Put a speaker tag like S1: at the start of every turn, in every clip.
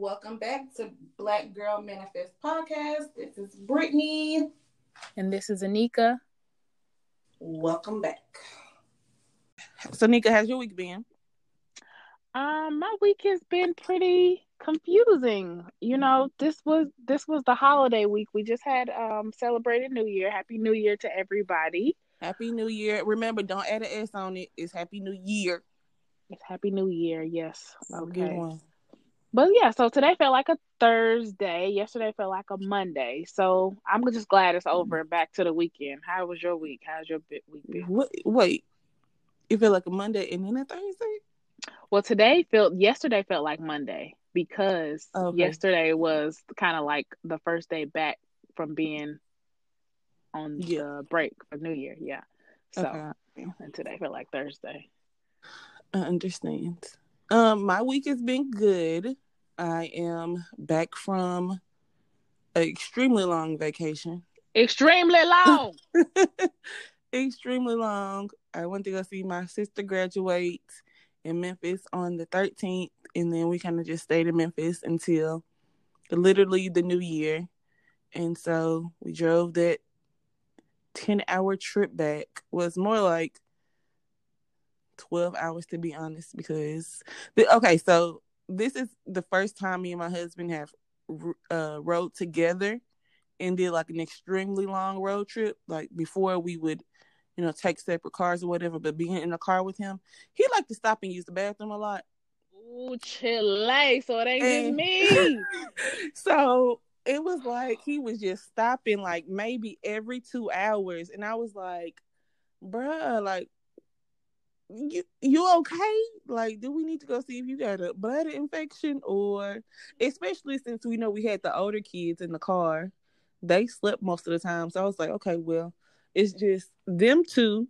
S1: welcome back to Black Girl Manifest Podcast. This is Brittany.
S2: And this is Anika.
S1: Welcome back.
S3: So, Nika, how's your week been?
S2: Um, my week has been pretty confusing. You know, this was this was the holiday week. We just had um celebrated New Year. Happy New Year to everybody.
S3: Happy New Year. Remember, don't add an S on it. It's Happy New Year.
S2: It's Happy New Year. Yes. Okay. But yeah, so today felt like a Thursday. Yesterday felt like a Monday. So I'm just glad it's over and back to the weekend. How was your week? How's your week been?
S3: What, wait, it felt like a Monday and then a Thursday?
S2: Well, today felt yesterday felt like Monday because okay. yesterday was kind of like the first day back from being on yeah. the break for New Year. Yeah. So okay. and today felt like Thursday.
S3: I understand. Um, my week has been good. I am back from an extremely long vacation.
S2: Extremely long.
S3: extremely long. I went to go see my sister graduate in Memphis on the 13th, and then we kind of just stayed in Memphis until literally the new year. And so we drove that 10 hour trip back, was more like 12 hours to be honest, because, the, okay, so this is the first time me and my husband have uh, rode together and did like an extremely long road trip. Like before, we would you know, take separate cars or whatever, but being in the car with him, he liked to stop and use the bathroom a lot.
S2: Ooh, Chile. So it ain't and, just me.
S3: so it was like he was just stopping like maybe every two hours. And I was like, bruh, like you you okay? Like, do we need to go see if you got a bladder infection or especially since we know we had the older kids in the car, they slept most of the time. So I was like, okay, well, it's just them two,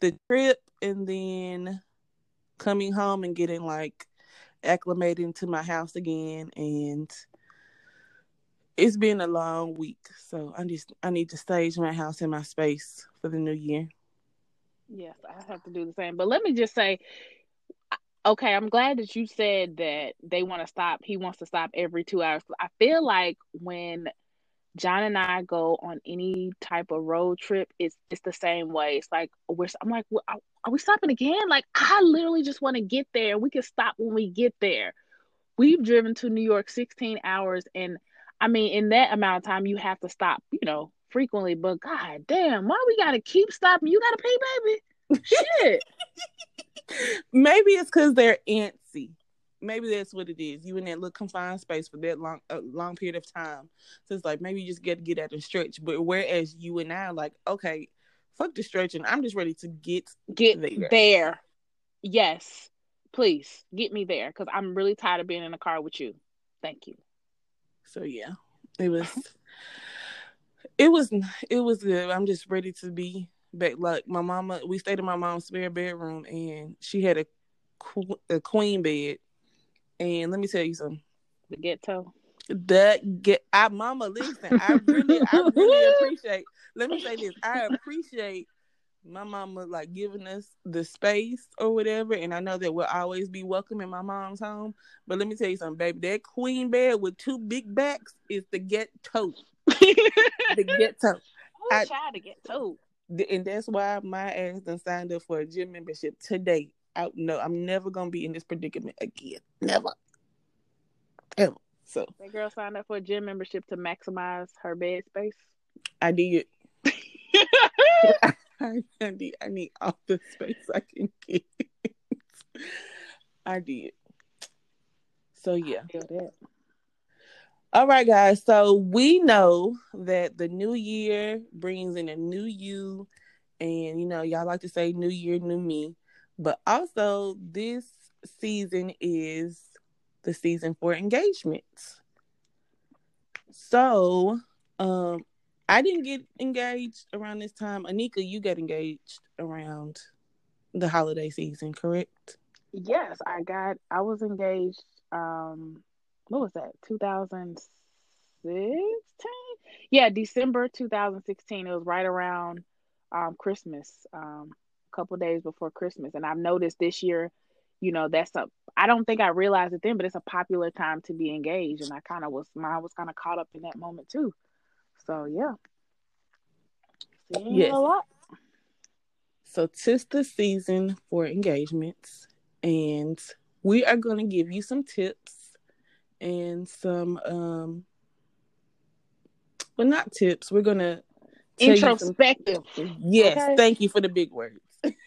S3: the trip, and then coming home and getting like acclimating to my house again. And it's been a long week. So I just I need to stage my house and my space for the new year.
S2: Yes, I have to do the same. But let me just say, okay, I'm glad that you said that they want to stop. He wants to stop every two hours. I feel like when John and I go on any type of road trip, it's it's the same way. It's like we're I'm like, well, are we stopping again? Like I literally just want to get there. We can stop when we get there. We've driven to New York 16 hours, and I mean, in that amount of time, you have to stop, you know, frequently. But god damn, why we gotta keep stopping? You gotta pay, baby. Shit.
S3: Maybe it's because they're antsy maybe that's what it is. You in that little confined space for that long a long period of time. So it's like maybe you just get to get out and stretch. But whereas you and I like, okay, fuck the stretching. I'm just ready to get
S2: get there. there. Yes. Please get me there because I'm really tired of being in the car with you. Thank you.
S3: So yeah. It was it was it was good. I'm just ready to be back. Like my mama, we stayed in my mom's spare bedroom, and she had a a queen bed, and let me tell you something.
S2: The ghetto.
S3: The get I mama listen, I really I really appreciate let me say this. I appreciate my mama like giving us the space or whatever. And I know that we'll always be welcome in my mom's home. But let me tell you something, baby. That queen bed with two big backs is the ghetto. The ghetto.
S2: I try to get toe.
S3: And that's why my ass done signed up for a gym membership today out. No, I'm never gonna be in this predicament again. Never, ever. So
S2: that girl signed up for a gym membership to maximize her bed space.
S3: I did. I, need, I need all the space I can get. I did. So yeah. All right, guys. So we know that the new year brings in a new you, and you know, y'all like to say "New Year, New Me." But also, this season is the season for engagements. So, um, I didn't get engaged around this time. Anika, you got engaged around the holiday season, correct?
S2: Yes, I got. I was engaged. Um, what was that? 2016. Yeah, December 2016. It was right around um Christmas. Um, a couple days before Christmas. And I've noticed this year you know, that's a I don't think I realized it then, but it's a popular time to be engaged. And I kind of was, I was kind of caught up in that moment too. So yeah.
S3: Seeing yes. a lot. So tis the season for engagements, and we are going to give you some tips and some, um, well, not tips. We're going to
S2: introspective.
S3: Some, yes, okay. thank you for the big words.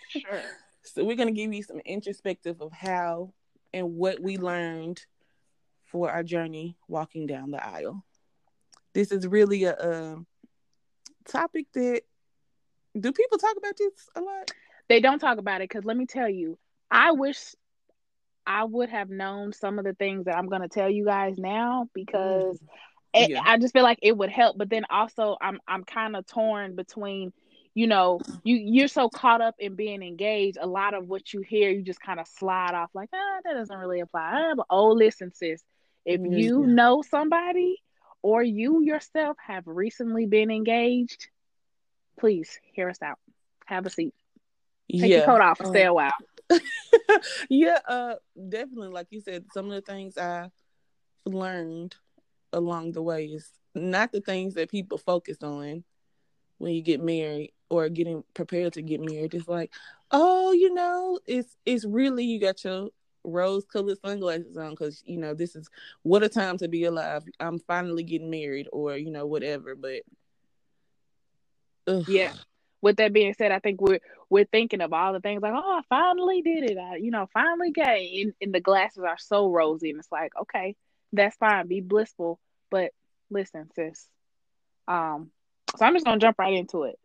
S3: Sure. so we're going to give you some introspective of how and what we learned for our journey walking down the aisle. This is really a, a topic that do people talk about this a lot?
S2: They don't talk about it because let me tell you, I wish I would have known some of the things that I'm going to tell you guys now because mm. yeah. it, I just feel like it would help. But then also, I'm I'm kind of torn between you know, you you're so caught up in being engaged. A lot of what you hear, you just kind of slide off like, ah, that doesn't really apply. But oh, listen, sis, if mm-hmm. you know somebody or you yourself have recently been engaged, please hear us out. Have a seat. Take yeah. your coat off and stay a while.
S3: yeah, uh, definitely. Like you said, some of the things I learned along the way is not the things that people focus on when you get married or getting prepared to get married. It's like, oh, you know, it's it's really you got your rose colored sunglasses on because you know this is what a time to be alive. I'm finally getting married, or you know whatever. But
S2: ugh. yeah. With that being said, I think we're we're thinking of all the things like, oh, I finally did it. I, you know, finally got it. And, and the glasses are so rosy, and it's like, okay, that's fine. Be blissful, but listen, sis. Um, so I'm just gonna jump right into it.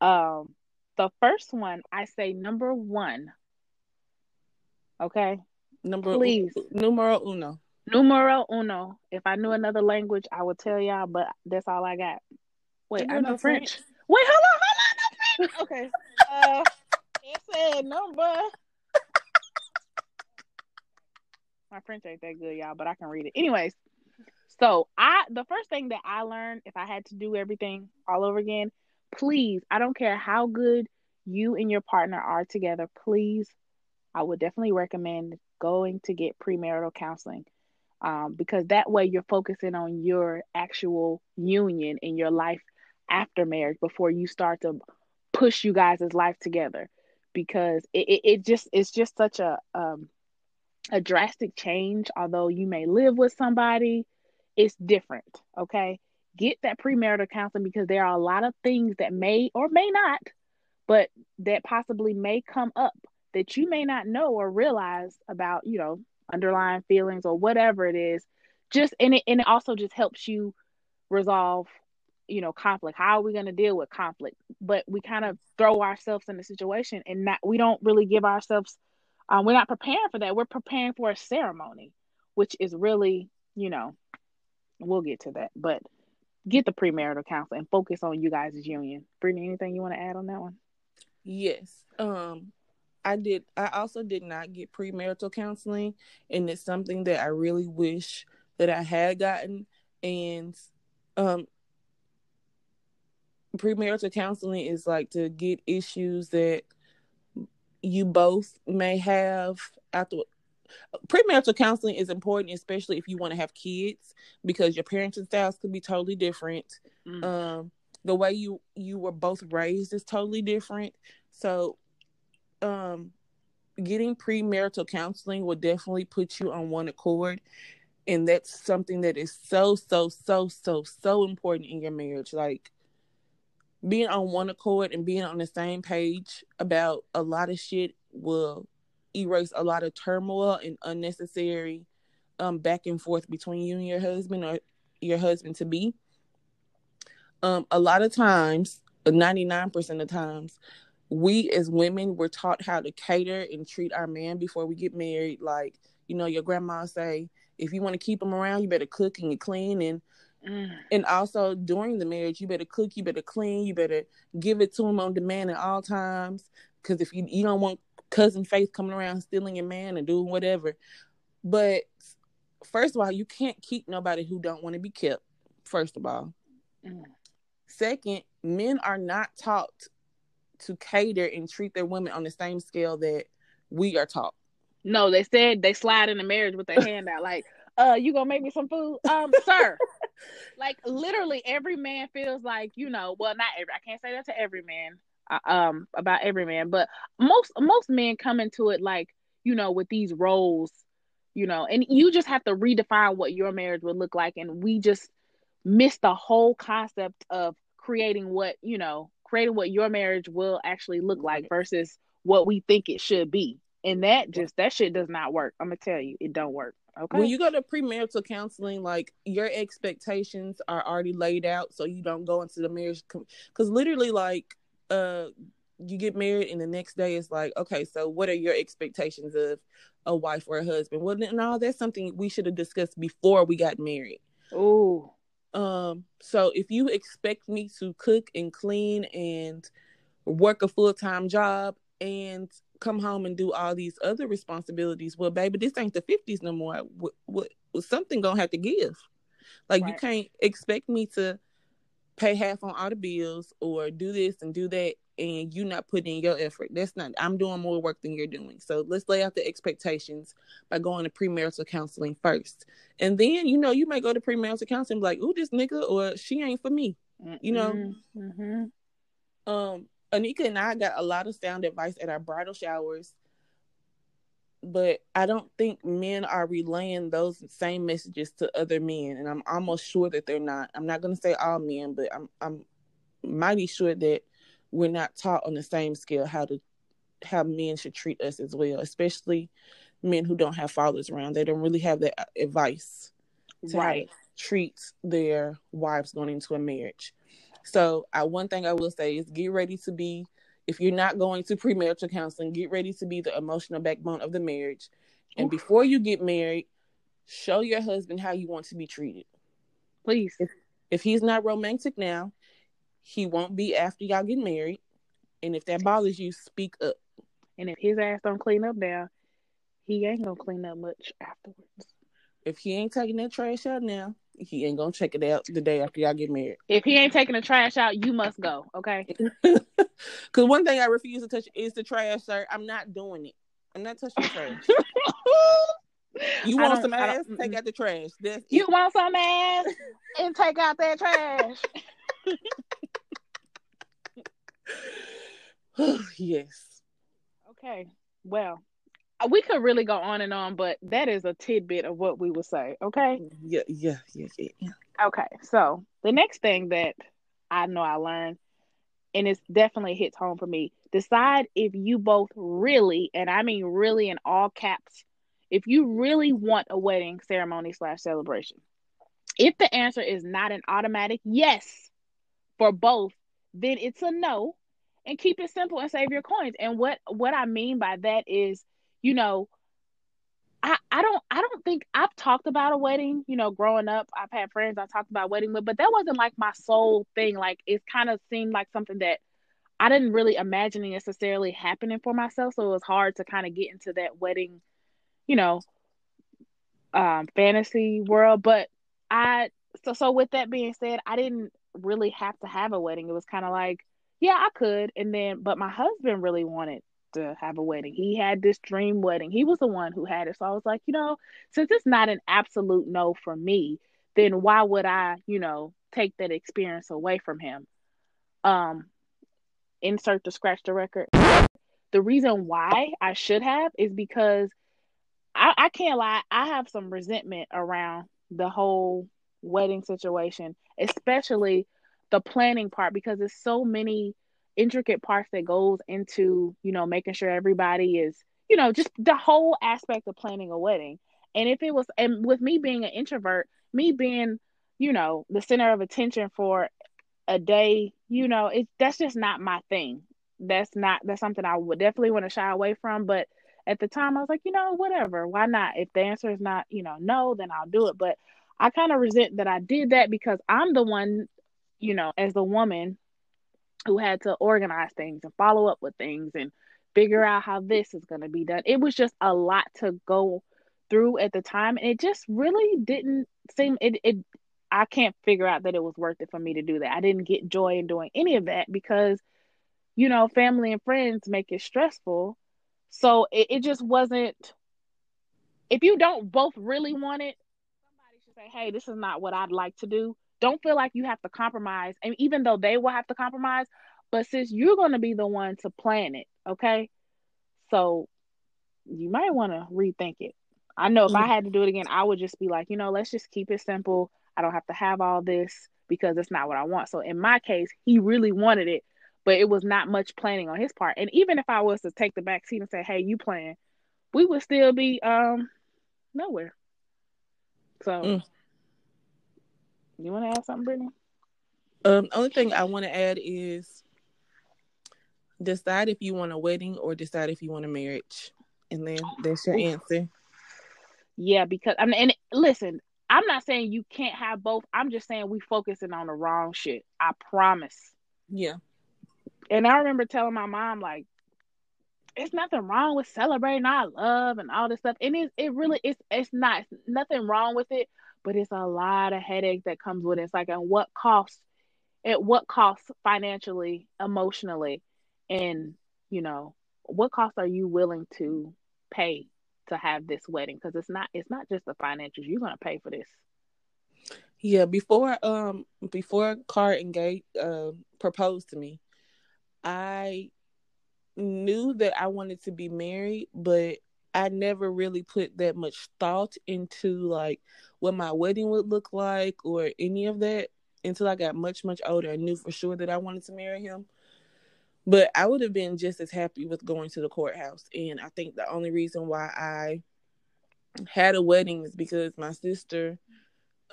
S2: Um, the first one, I say number one. Okay.
S3: Number please. numero uno.
S2: Numero uno. If I knew another language, I would tell y'all, but that's all I got. Wait, I know French. French. Wait, hold on, hold on. Okay. Uh, it said number. My French ain't that good, y'all, but I can read it. Anyways, so I the first thing that I learned if I had to do everything all over again, please, I don't care how good you and your partner are together, please, I would definitely recommend going to get premarital counseling. Um, because that way you're focusing on your actual union in your life after marriage before you start to push you guys' life together because it, it, it just it's just such a um, a drastic change although you may live with somebody it's different okay get that premarital counseling because there are a lot of things that may or may not, but that possibly may come up that you may not know or realize about, you know, underlying feelings or whatever it is. Just and it and it also just helps you resolve, you know, conflict. How are we going to deal with conflict? But we kind of throw ourselves in the situation and not we don't really give ourselves um, we're not preparing for that. We're preparing for a ceremony, which is really, you know, we'll get to that. But get the premarital counseling and focus on you guys' union. Brittany, anything you want to add on that one?
S3: Yes. Um, I did. I also did not get premarital counseling, and it's something that I really wish that I had gotten. And um, premarital counseling is like to get issues that you both may have after premarital counseling is important, especially if you want to have kids, because your parenting styles could be totally different. Mm. Um, the way you you were both raised is totally different. So, um, getting premarital counseling will definitely put you on one accord, and that's something that is so so so so so important in your marriage. Like being on one accord and being on the same page about a lot of shit will erase a lot of turmoil and unnecessary um, back and forth between you and your husband or your husband to be. Um, a lot of times, 99% of times, we as women were taught how to cater and treat our man before we get married. Like, you know, your grandma say, if you want to keep him around, you better cook and clean and mm. and also during the marriage, you better cook, you better clean, you better give it to him on demand at all times. Because if you you don't want cousin Faith coming around stealing your man and doing whatever. But first of all, you can't keep nobody who don't want to be kept. First of all. Mm. Second, men are not taught to cater and treat their women on the same scale that we are taught.
S2: No, they said they slide into marriage with their hand out, like, uh, you gonna make me some food? Um, sir. like literally every man feels like, you know, well not every I can't say that to every man. Uh, um, about every man, but most most men come into it like, you know, with these roles, you know, and you just have to redefine what your marriage would look like. And we just miss the whole concept of creating what, you know, creating what your marriage will actually look like versus what we think it should be. And that just that shit does not work. I'm gonna tell you, it don't work. Okay.
S3: When you go to premarital counseling, like your expectations are already laid out, so you don't go into the marriage because literally, like, uh, you get married and the next day it's like, okay, so what are your expectations of a wife or a husband? Well, no, that's something we should have discussed before we got married.
S2: Oh.
S3: Um. So if you expect me to cook and clean and work a full time job and come home and do all these other responsibilities. Well, baby, this ain't the 50s no more. What, what, something gonna have to give. Like right. you can't expect me to pay half on all the bills or do this and do that and you not putting in your effort. That's not I'm doing more work than you're doing. So let's lay out the expectations by going to premarital counseling first. And then, you know, you may go to premarital counseling like, ooh, this nigga or she ain't for me. Mm-hmm. You know? Mm-hmm. Um Anika and I got a lot of sound advice at our bridal showers, but I don't think men are relaying those same messages to other men, and I'm almost sure that they're not. I'm not going to say all men, but I'm I'm mighty sure that we're not taught on the same scale how to how men should treat us as well, especially men who don't have fathers around. They don't really have that advice to right. treat their wives going into a marriage. So, I, one thing I will say is get ready to be, if you're not going to premarital counseling, get ready to be the emotional backbone of the marriage. And before you get married, show your husband how you want to be treated.
S2: Please.
S3: If, if he's not romantic now, he won't be after y'all get married. And if that bothers you, speak up.
S2: And if his ass don't clean up now, he ain't gonna clean up much afterwards.
S3: If he ain't taking that trash out now, he ain't gonna check it out the day after y'all get married.
S2: If he ain't taking the trash out, you must go. Okay.
S3: Because one thing I refuse to touch is the trash, sir. I'm not doing it. I'm not touching the trash. you want some ass? Take out the trash. That's
S2: you it. want some ass and take out that trash.
S3: yes.
S2: Okay. Well, we could really go on and on, but that is a tidbit of what we would say. Okay.
S3: Yeah, yeah, yeah, yeah.
S2: Okay. So the next thing that I know I learned, and it's definitely hits home for me. Decide if you both really, and I mean really in all caps, if you really want a wedding ceremony slash celebration. If the answer is not an automatic yes for both, then it's a no. And keep it simple and save your coins. And what what I mean by that is you know, I, I don't I don't think I've talked about a wedding, you know, growing up. I've had friends I talked about wedding with, but that wasn't like my sole thing. Like it kind of seemed like something that I didn't really imagine necessarily happening for myself. So it was hard to kind of get into that wedding, you know, um, fantasy world. But I so so with that being said, I didn't really have to have a wedding. It was kind of like, yeah, I could. And then but my husband really wanted to have a wedding. He had this dream wedding. He was the one who had it. So I was like, you know, since it's not an absolute no for me, then why would I, you know, take that experience away from him? Um, insert the scratch the record. The reason why I should have is because I, I can't lie, I have some resentment around the whole wedding situation, especially the planning part because it's so many intricate parts that goes into you know making sure everybody is you know just the whole aspect of planning a wedding. And if it was and with me being an introvert me being you know the center of attention for a day you know it that's just not my thing. That's not that's something i would definitely want to shy away from. But at the time i was like you know whatever why not? If the answer is not you know no then i'll do it. But i kind of resent that i did that because i'm the one you know as the woman who had to organize things and follow up with things and figure out how this is going to be done. It was just a lot to go through at the time and it just really didn't seem it it I can't figure out that it was worth it for me to do that. I didn't get joy in doing any of that because you know, family and friends make it stressful. So it, it just wasn't if you don't both really want it, somebody should say, "Hey, this is not what I'd like to do." Don't feel like you have to compromise, and even though they will have to compromise, but since you're going to be the one to plan it, okay? So you might want to rethink it. I know if I had to do it again, I would just be like, you know, let's just keep it simple. I don't have to have all this because it's not what I want. So in my case, he really wanted it, but it was not much planning on his part. And even if I was to take the back seat and say, "Hey, you plan," we would still be um nowhere. So, mm. You want to add something, Brittany?
S3: Um, only thing I want to add is decide if you want a wedding or decide if you want a marriage, and then that's your answer.
S2: Yeah, because I mean, and listen, I'm not saying you can't have both. I'm just saying we focusing on the wrong shit. I promise.
S3: Yeah.
S2: And I remember telling my mom like, it's nothing wrong with celebrating our love and all this stuff. And it it really it's it's not it's nothing wrong with it, but it's a lot of headache that comes with it. It's like at what cost? At what cost financially, emotionally, and you know what cost are you willing to pay to have this wedding? Because it's not it's not just the financials. You're gonna pay for this.
S3: Yeah, before um before Car and Gate uh, proposed to me, I knew that I wanted to be married, but I never really put that much thought into like what my wedding would look like or any of that until I got much much older and knew for sure that I wanted to marry him. But I would have been just as happy with going to the courthouse. And I think the only reason why I had a wedding is because my sister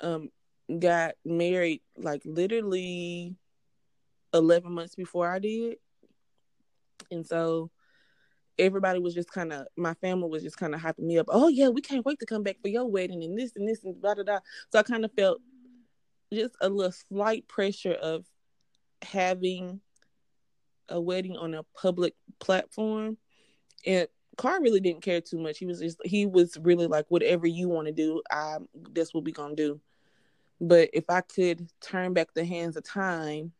S3: um, got married like literally 11 months before I did. And so everybody was just kind of, my family was just kind of hyping me up. Oh, yeah, we can't wait to come back for your wedding and this and this and blah, blah, blah. So I kind of felt just a little slight pressure of having a wedding on a public platform, and Car really didn't care too much. He was just he was really like, whatever you want to do, I that's what we gonna do. But if I could turn back the hands of time,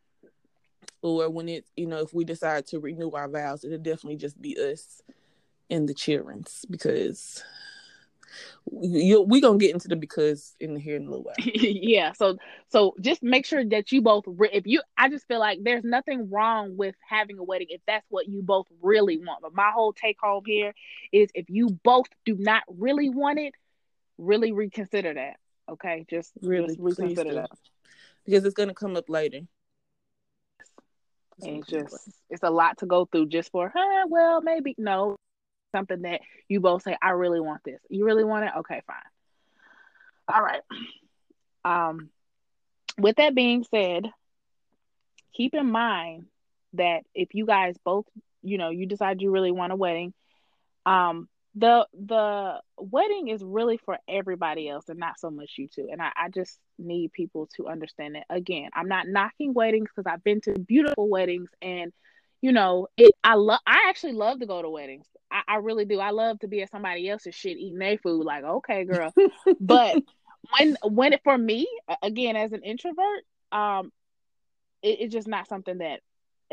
S3: or when it you know if we decide to renew our vows, it'll definitely just be us and the childrens because you we gonna get into the because in here in a little while.
S2: yeah. So so just make sure that you both if you I just feel like there's nothing wrong with having a wedding if that's what you both really want. But my whole take home here is if you both do not really want it, really reconsider that. Okay, just really just reconsider that
S3: because it's gonna come up later.
S2: And just it's a lot to go through just for huh, well maybe no something that you both say, I really want this. You really want it? Okay, fine. All right. Um, with that being said, keep in mind that if you guys both, you know, you decide you really want a wedding, um, the the wedding is really for everybody else and not so much you two. And I, I just need people to understand it. Again, I'm not knocking weddings because I've been to beautiful weddings and you know, it I love I actually love to go to weddings. I, I really do. I love to be at somebody else's shit eating their food. Like, okay, girl. but when when it for me, again, as an introvert, um, it, it's just not something that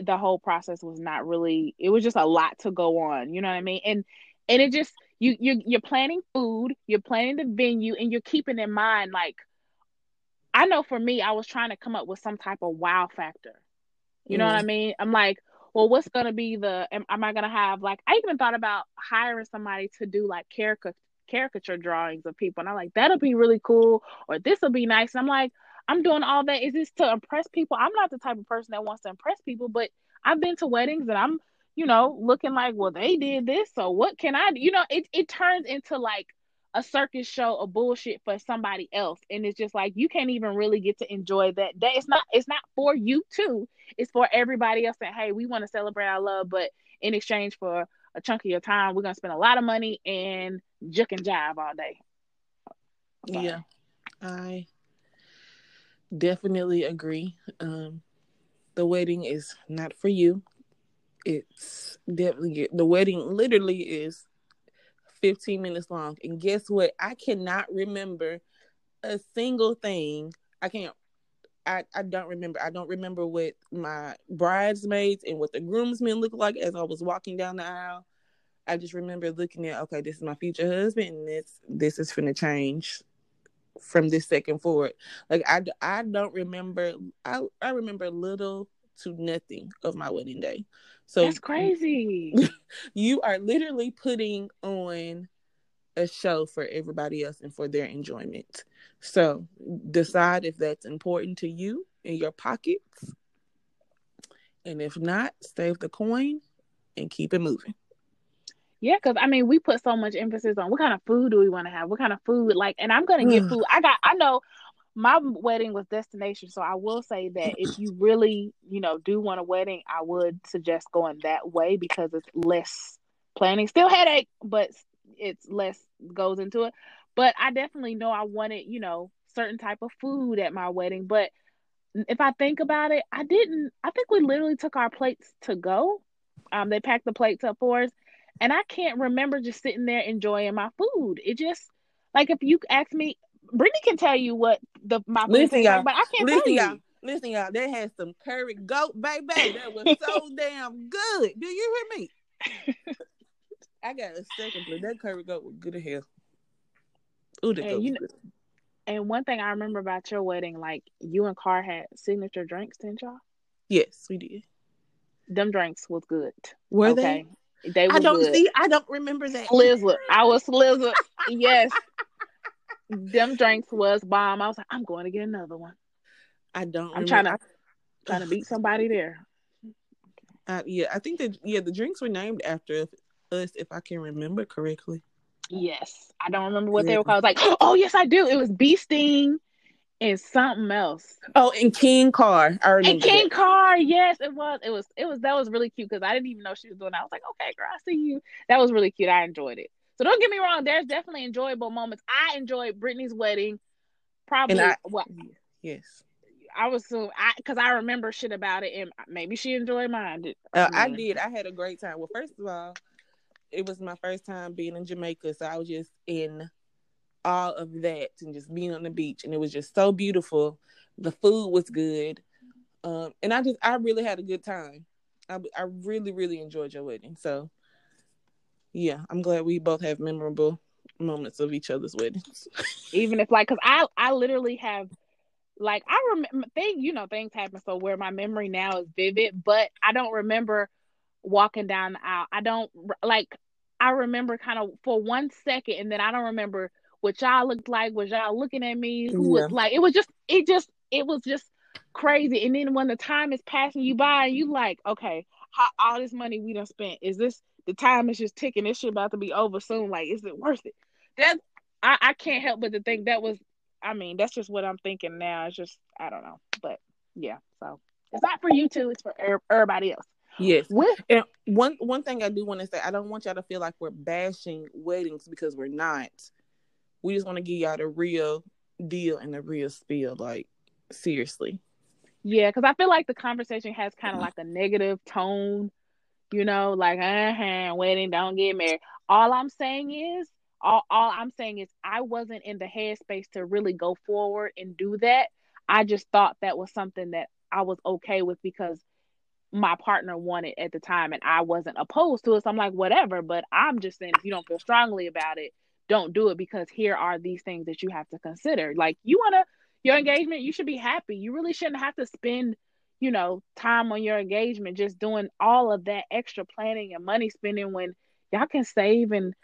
S2: the whole process was not really it was just a lot to go on you know what i mean and and it just you you you're planning food you're planning the venue and you're keeping in mind like i know for me i was trying to come up with some type of wow factor you know what i mm. mean i'm like well, what's going to be the, am, am I going to have like, I even thought about hiring somebody to do like caricature, caricature drawings of people. And I'm like, that'll be really cool. Or this will be nice. And I'm like, I'm doing all that. Is this to impress people? I'm not the type of person that wants to impress people, but I've been to weddings and I'm, you know, looking like, well, they did this. So what can I do? You know, it, it turns into like, a circus show of bullshit for somebody else and it's just like you can't even really get to enjoy that. Day it's not it's not for you too. It's for everybody else saying hey we want to celebrate our love but in exchange for a chunk of your time we're gonna spend a lot of money and juke and jive all day.
S3: Yeah i definitely agree. Um the wedding is not for you it's definitely the wedding literally is 15 minutes long. And guess what? I cannot remember a single thing. I can't I, I don't remember. I don't remember what my bridesmaids and what the groomsmen looked like as I was walking down the aisle. I just remember looking at, okay, this is my future husband, and this this is gonna change from this second forward. Like I, I don't remember. I I remember little to nothing of my wedding day. So
S2: That's crazy.
S3: you are literally putting on a show for everybody else and for their enjoyment. So decide if that's important to you in your pockets. And if not, save the coin and keep it moving.
S2: Yeah, because I mean, we put so much emphasis on what kind of food do we want to have, what kind of food, like, and I'm gonna get food. I got, I know, my wedding was destination, so I will say that if you really, you know, do want a wedding, I would suggest going that way because it's less planning, still headache, but it's less goes into it. But I definitely know I wanted, you know, certain type of food at my wedding. But if I think about it, I didn't. I think we literally took our plates to go. Um, they packed the plates up for us, and I can't remember just sitting there enjoying my food. It just like if you ask me, Brittany can tell you what the my
S3: listen, y'all,
S2: but I can't
S3: listen,
S2: tell you.
S3: y'all. Listen, y'all, they had some curry goat, baby. That was so damn good. Do you hear me? I got a second plate. That curry goat was good as hell. Ooh, the
S2: And
S3: goat
S2: you
S3: was
S2: know-
S3: good.
S2: And one thing I remember about your wedding, like you and Car had signature drinks, didn't y'all?
S3: Yes, we did.
S2: Them drinks was good.
S3: Were
S2: okay. They
S3: I
S2: were
S3: don't
S2: good.
S3: see. I don't remember that.
S2: Slizzle. I was Slizzle. yes. Them drinks was bomb. I was like, I'm going to get another one.
S3: I don't.
S2: I'm
S3: remember.
S2: trying to trying to beat somebody there.
S3: I, yeah, I think that yeah, the drinks were named after us, if I can remember correctly.
S2: Yes. I don't remember what they were called. I was like, oh yes, I do. It was Bee Sting and something else.
S3: Oh, and King Car. I remember.
S2: And King Car, yes, it was. It was. It was. That was really cute because I didn't even know she was doing. That. I was like, okay, girl, I see you. That was really cute. I enjoyed it. So don't get me wrong. There's definitely enjoyable moments. I enjoyed Brittany's wedding. Probably.
S3: I-
S2: well.
S3: Yes.
S2: I was so I because I remember shit about it, and maybe she enjoyed mine.
S3: Uh, I did. I had a great time. Well, first of all, it was my first time being in Jamaica, so I was just in all of that and just being on the beach, and it was just so beautiful. The food was good, um, and I just I really had a good time. I I really really enjoyed your wedding. So, yeah, I'm glad we both have memorable moments of each other's weddings.
S2: even if like because I I literally have like I remember thing you know things happen so where my memory now is vivid, but I don't remember walking down the aisle. I don't like I remember kind of for one second, and then I don't remember what y'all looked like. Was y'all looking at me? Who was like? It was just it just it was just crazy. And then when the time is passing you by, you like okay, how, all this money we done spent is this the time is just ticking. This shit about to be over soon. Like, is it worth it? That I, I can't help but to think that was I mean, that's just what I'm thinking now. It's just I don't know. But yeah, so it's not for you two, it's for er- everybody else.
S3: Yes.
S2: With
S3: And one one thing I do want to say, I don't want y'all to feel like we're bashing weddings because we're not. We just want to give y'all the real deal and the real spiel. Like seriously.
S2: yeah, because I feel like the conversation has kind of like a negative tone, you know, like uh-huh, wedding, don't get married. All I'm saying is all, all I'm saying is I wasn't in the headspace to really go forward and do that. I just thought that was something that I was okay with because my partner wanted at the time and I wasn't opposed to it. So I'm like, whatever. But I'm just saying, if you don't feel strongly about it, don't do it because here are these things that you have to consider. Like, you want to, your engagement, you should be happy. You really shouldn't have to spend, you know, time on your engagement just doing all of that extra planning and money spending when y'all can save and,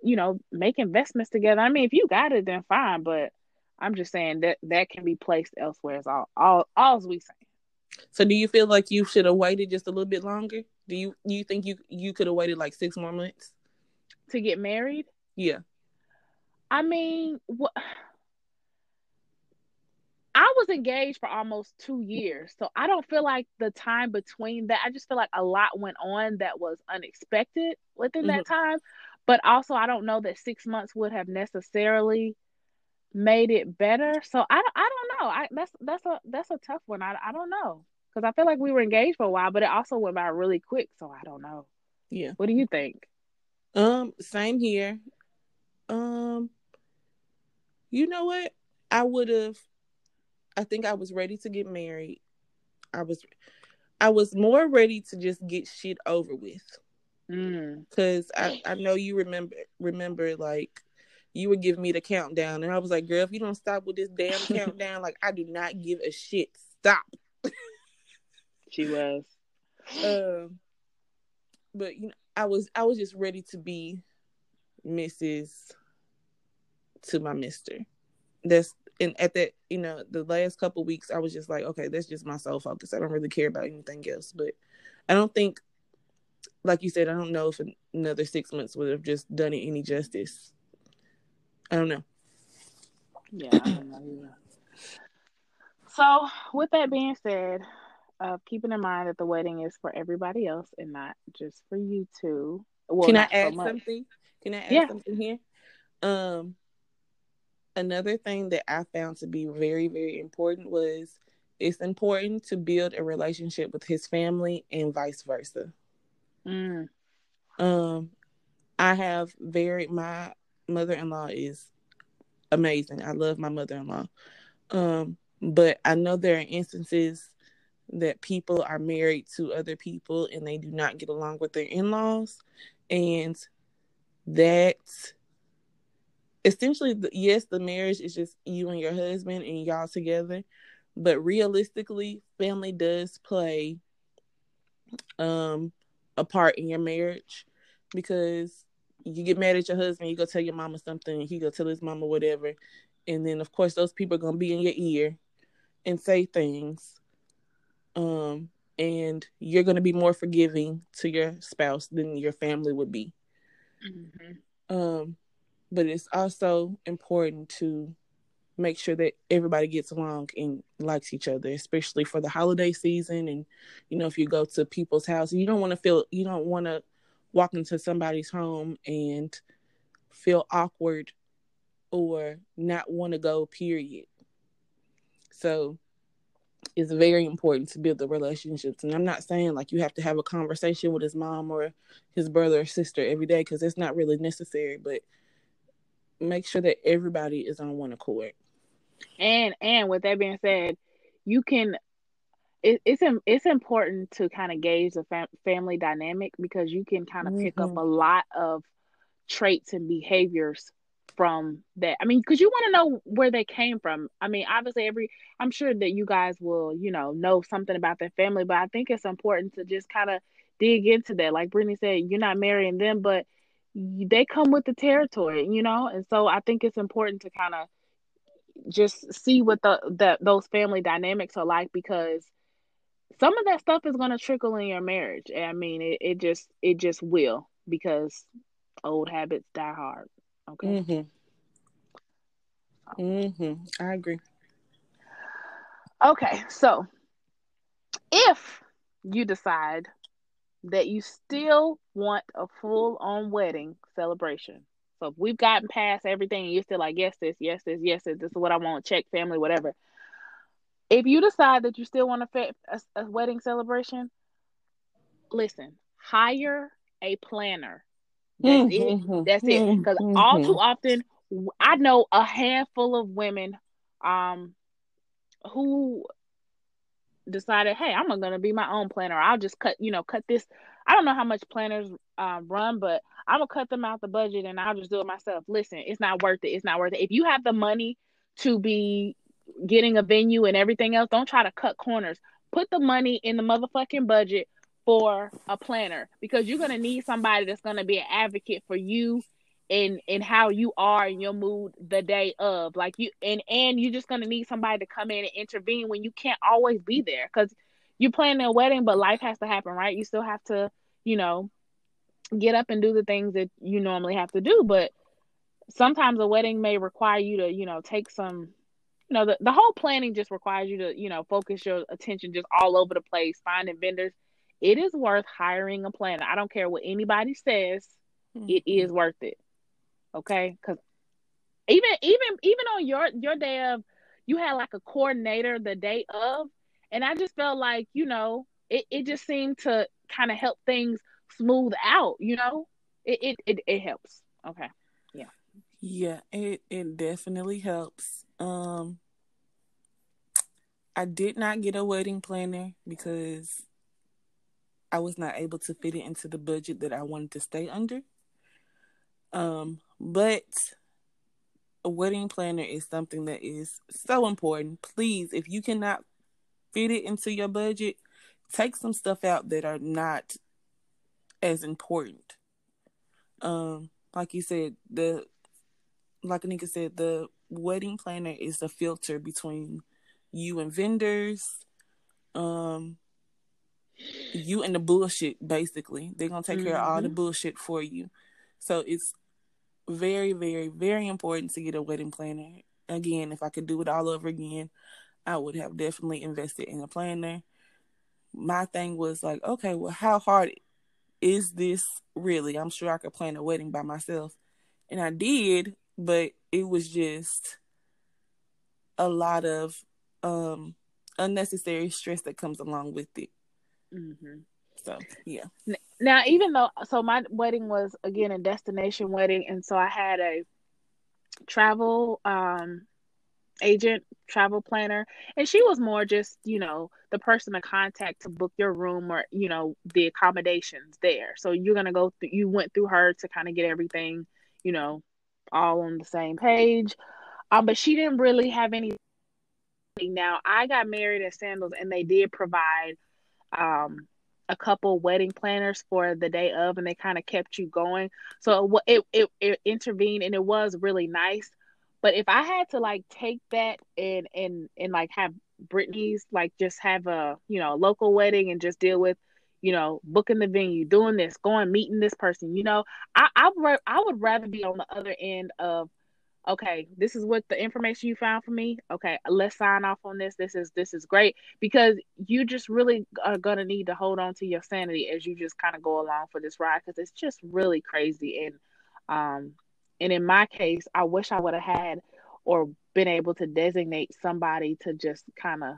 S2: you know, make investments together. I mean, if you got it, then fine. But I'm just saying that that can be placed elsewhere. Is all, all, all's we saying.
S3: So do you feel like you should have waited just a little bit longer? Do you you think you you could have waited like six more months?
S2: To get married,
S3: Yeah.
S2: I mean, what? I was engaged for almost two years, so I don't feel like the time between that. I just feel like a lot went on that was unexpected within that time. But also, I don't know that six months would have necessarily made it better. So I, I don't know. I that's that's a that's a tough one. I I don't know because I feel like we were engaged for a while, but it also went by really quick. So I don't know.
S3: Yeah.
S2: What do you think?
S3: Um, same here. Um, you know what? I would have. I think I was ready to get married. I was, I was more ready to just get shit over with.
S2: Mm.
S3: Cause I, I know you remember remember like you would give me the countdown and I was like, girl, if you don't stop with this damn countdown, like I do not give a shit. Stop.
S2: She was.
S3: Um but you know, I was I was just ready to be Mrs. to my Mister. That's and at that, you know, the last couple weeks I was just like, okay, that's just my sole focus. I don't really care about anything else. But I don't think like you said, I don't know if another six months would have just done it any justice. I don't know.
S2: Yeah, I don't know either. So, with that being said, uh, keeping in mind that the wedding is for everybody else and not just for you two. Well,
S3: Can I
S2: so
S3: add something? Can I add
S2: Yeah.
S3: something here? Um, another thing that I found to be very, very important was it's important to build a relationship with his family and vice versa.
S2: Mm,
S3: Um, I have very my mother in law is amazing. I love my mother in law. Um, but I know there are instances that people are married to other people and they do not get along with their in laws. And that essentially, the- yes, the marriage is just you and your husband and y'all together. But realistically, family does play um a part in your marriage because you get mad at your husband, you go tell your mama something, he go tell his mama whatever, and then of course those people are gonna be in your ear and say things, um, and you're gonna be more forgiving to your spouse than your family would be.
S2: mhm.
S3: Um, but it's also important to make sure that everybody gets along and likes each other, especially for the holiday season. And you know, if you go to people's houses, you don't want to feel you don't want to walk into somebody's home and feel awkward or not want to go. Period. So it's very important to build the relationships. And I'm not saying like you have to have a conversation with his mom or his brother or sister every day because it's not really necessary, but make sure that everybody is on one accord.
S2: And and with that being said, you can. It, it's it's important to kind of gauge the fam- family dynamic because you can kind of pick up
S3: Mhm.
S2: a lot of traits and behaviors from that. I mean, because you want to know where they came from. I mean, obviously, every I'm sure that you guys will, you know, know something about their family, but I think it's important to just kind of dig into that. Like Brittany said, you're not marrying them, but they come with the territory, you know, and so I think it's important to kind of just see what the that those family dynamics are like because some of that stuff is going to trickle in your marriage. I mean, it, it just it just will because old habits die hard. Okay.
S3: Mhm. Mhm. I agree.
S2: Okay, so if you decide that you still want a full on wedding celebration, so if we've gotten past everything and you're still like, yes, this, yes, this, yes, this, this is what I want, check family, whatever. If you decide that you still want a, a, a wedding celebration, listen, hire a planner. That's it.
S3: Mhm.
S2: That's it. Because all too often, I know a handful of women um, who decided, hey, I'm going to be my own planner. I'll just cut, you know, cut this. I don't know how much planners um, run, but I'm going to cut them out the budget and I'll just do it myself. Listen, it's not worth it. It's not worth it. If you have the money to be getting a venue and everything else, don't try to cut corners. Put the money in the motherfucking budget for a planner because you're going to need somebody that's going to be an advocate for you in in how you are in your mood the day of like you and and you're just going to need somebody to come in and intervene when you can't always be there because you're planning a wedding but life has to happen right? You still have to you know get up and do the things that you normally have to do but sometimes a wedding may require you to you know take some you know the, the whole planning just requires you to you know focus your attention just all over the place finding vendors. It is worth hiring a planner. I don't care what anybody says it mm-hmm. is worth it okay? Because even even even on your your day of you had like a coordinator the day of and i just felt like you know it, it just seemed to kind of help things smooth out you know? It it, it, it helps. Okay.
S3: Yeah, yeah, it it definitely helps. Um I did not get a wedding planner because I was not able to fit it into the budget that I wanted to stay under. Um, but a wedding planner is something that is so important. Please, if you cannot fit it into your budget, take some stuff out that are not as important. Um, like you said, the like Anika said, the wedding planner is the filter between you and vendors, um, you and the bullshit. Basically, they're gonna take mm-hmm. care of all the mm-hmm. bullshit for you. So it's very, very, very important to get a wedding planner. Again, if I could do it all over again, I would have definitely invested in a planner. My thing was like, okay, well, how hard is this really? I'm sure I could plan a wedding by myself. And I did, but it was just a lot of um unnecessary stress that comes along with it. Mm-hmm. So yeah.
S2: Now, even though so my wedding was again a destination wedding, and so I had a travel um agent, travel planner, and she was more just you know the person to contact to book your room or you know the accommodations there. So you're gonna go through. You went through her to kind of get everything you know all on the same page. Um, but she didn't really have any. Now I got married at Sandals, and they did provide um a couple wedding planners for the day of, and they kind of kept you going. So it, it it intervened, and it was really nice. But if I had to like take that and and and like have Brittany's like just have a you know local wedding and just deal with you know booking the venue, doing this, going meeting this person, you know, I I I would rather be on the other end of okay, this is what the information you found for me. Okay, let's sign off on this. This is this is great because you just really are gonna need to hold on to your sanity as you just kind of go along for this ride because it's just really crazy and um and in my case, I wish I would have had or been able to designate somebody to just kind of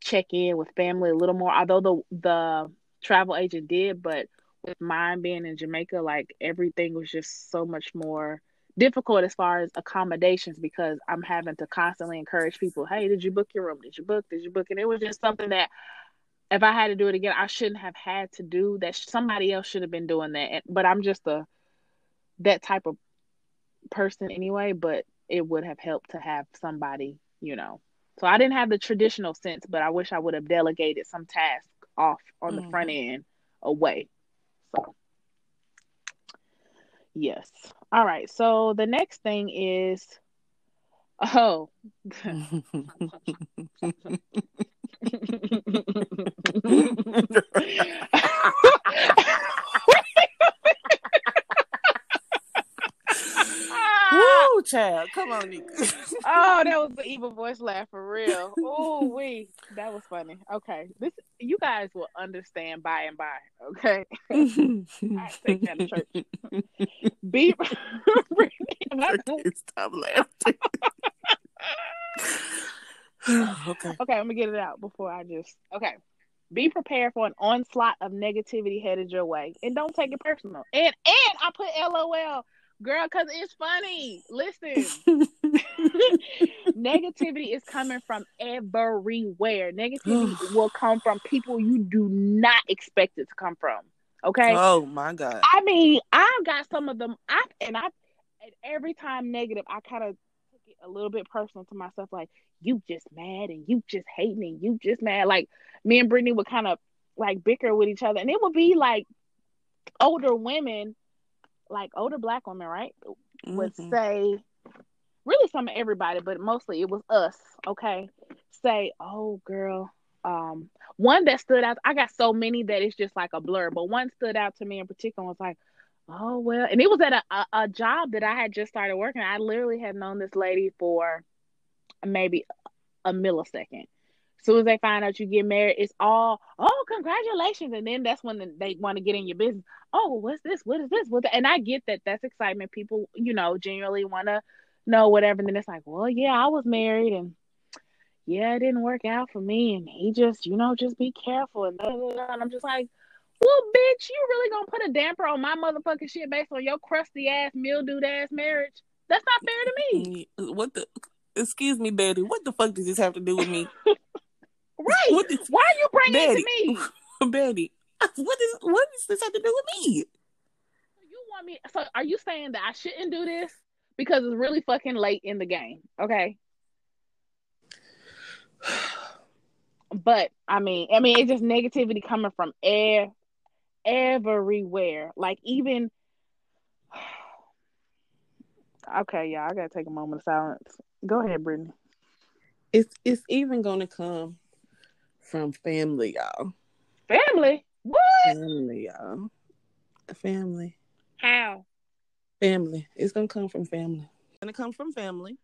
S2: check in with family a little more. Although the the travel agent did, but with mine being in Jamaica, like everything was just so much more difficult as far as accommodations because I'm having to constantly encourage people, hey, did you book your room? Did you book? Did you book? And it was just something that if I had to do it again, I shouldn't have had to do that. Somebody else should have been doing that. But I'm just a that type of person anyway, but it would have helped to have somebody, you know. So I didn't have the traditional sense, but I wish I would have delegated some tasks off on the mm-hmm. front end away. So Yes. All right. So the next thing is oh.
S3: Woo, child. Come on, Nika.
S2: oh, that was the evil voice laugh for real. Oh, we that was funny. Okay. This you guys will understand by and by, okay? I take that to church. Be Stop laughing. okay. Okay, I'm gonna get it out before I just okay. Be prepared for an onslaught of negativity headed your way, and don't take it personal. And and I put LOL Girl, because it's funny. Listen, negativity is coming from everywhere. Negativity will come from people you do not expect it to come from. Okay.
S3: Oh my God.
S2: I mean, I've got some of them. I and I, and every time negative, I kind of took it a little bit personal to myself. Like you just mad and you just hating and you just mad. Like me and Brittany would kind of like bicker with each other, and it would be like older women like older black women, right, would mm-hmm. say, really some of everybody, but mostly it was us, okay, say, oh, girl, um, one that stood out, I got so many that it's just like a blur, but one stood out to me in particular was like, oh, well, and it was at a, a, a job that I had just started working. I literally had known this lady for maybe a millisecond soon as they find out you get married, it's all, oh, congratulations. And then that's when they want to get in your business. Oh, what's this? What is this? What and I get that that's excitement. People, you know, generally want to know whatever. And then it's like, well, yeah, I was married and yeah, it didn't work out for me. And he just, you know, just be careful. And, blah, blah, blah. and I'm just like, well, bitch, you really gonna put a damper on my motherfucking shit based on your crusty ass, mildewed ass marriage? That's not fair to me.
S3: What the? Excuse me, Betty. What the fuck does this have to do with me?
S2: Right. What is, Why are you bringing Betty, it to me?
S3: Betty, what is what does this have to do with me?
S2: You want me? So are you saying that I shouldn't do this because it's really fucking late in the game? Okay. But I mean, I mean, it's just negativity coming from air everywhere. Like even. Okay, yeah, I gotta take a moment of silence. Go ahead, Brittany.
S3: It's it's even gonna come from family, y'all.
S2: Family? What?
S3: Family, y'all. Family.
S2: How?
S3: Family. It's gonna come from family. It's gonna come from family.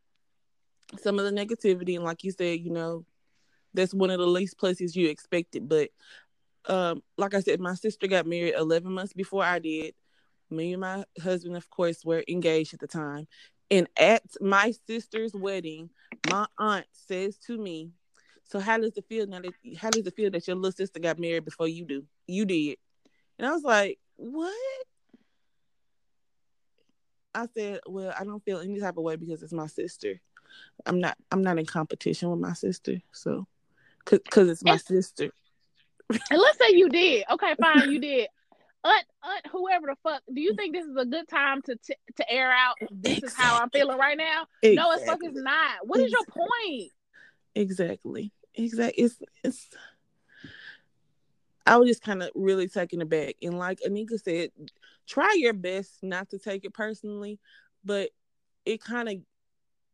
S3: Some of the negativity, and like you said, you know, that's one of the least places you expect it. But um, like I said, my sister got married 11 months before I did. Me and my husband, of course, were engaged at the time. And at my sister's wedding, my aunt says to me, "So how does it feel now that how does it feel that your little sister got married before you do? You did." And I was like, "What?" I said, "Well, I don't feel any type of way because it's my sister. I'm not I'm not in competition with my sister, so because it's my
S2: It's-
S3: sister."
S2: And let's say you did. Okay, fine, you did. Aunt, aunt, whoever the fuck. Do you think this is a good time to t- to air out? This is how I'm feeling right now. No, it's fucking
S3: Exactly.
S2: not. What is your point?
S3: Exactly. Exactly. It's it's I was just kind of really taken aback. And like Anika said, try your best not to take it personally, but it kind of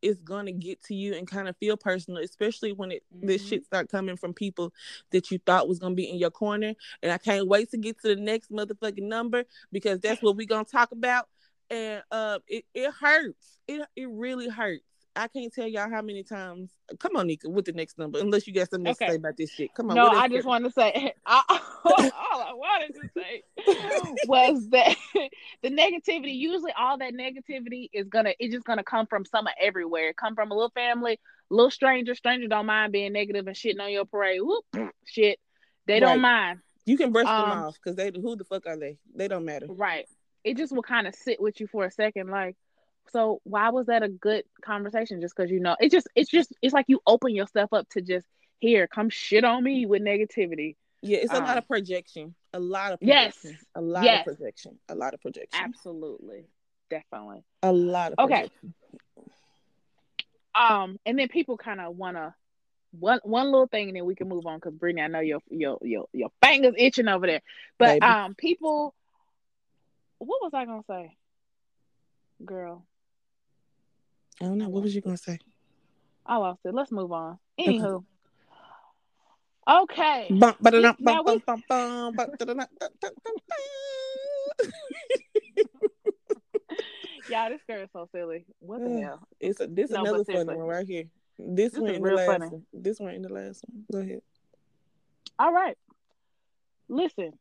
S3: is gonna get to you and kind of feel personal, especially when it this
S2: Mhm.
S3: shit start coming from people that you thought was gonna be in your corner. And I can't wait to get to the next motherfucking number because that's what we're gonna talk about. And uh it, it hurts. It it really hurts. I can't tell y'all how many times. Come on, Nika, with the next number. Unless you got something
S2: Okay.
S3: to say about this shit. Come on.
S2: No, I just want to say I, all I wanted to say was that the negativity. Usually, all that negativity is gonna it's just gonna come from some everywhere. It come from a little family, little stranger. Stranger don't mind being negative and shitting on your parade. Whoop, shit, they
S3: Right.
S2: don't mind.
S3: You can brush them
S2: Um,
S3: off because they who the fuck are they? They don't matter.
S2: Right. It just will kind of sit with you for a second, like. So why was that a good conversation? Just because you know, it just it's just it's like you open yourself up to just here come shit on me with negativity.
S3: Yeah, it's a
S2: Um,
S3: lot of projection. A lot of
S2: Yes.
S3: projection. A lot
S2: Yes.
S3: of projection. A lot of projection.
S2: Absolutely, definitely.
S3: A lot of
S2: Okay.
S3: projection.
S2: Um, and then people kind of wanna one one little thing, and then we can move on because Brittany, I know your your your your fingers itching over there. But
S3: Baby.
S2: um, people, what was I gonna say, girl?
S3: I don't know. What was you gonna say?
S2: Oh, I lost it. Let's move on. Anywho, okay. Y'all, this girl is so silly. What the
S3: Ugh.
S2: hell?
S3: It's a, this
S2: No,
S3: another funny one right here. This,
S2: This
S3: one in the last
S2: funny.
S3: one. This one in the last one. Go ahead.
S2: All right. Listen,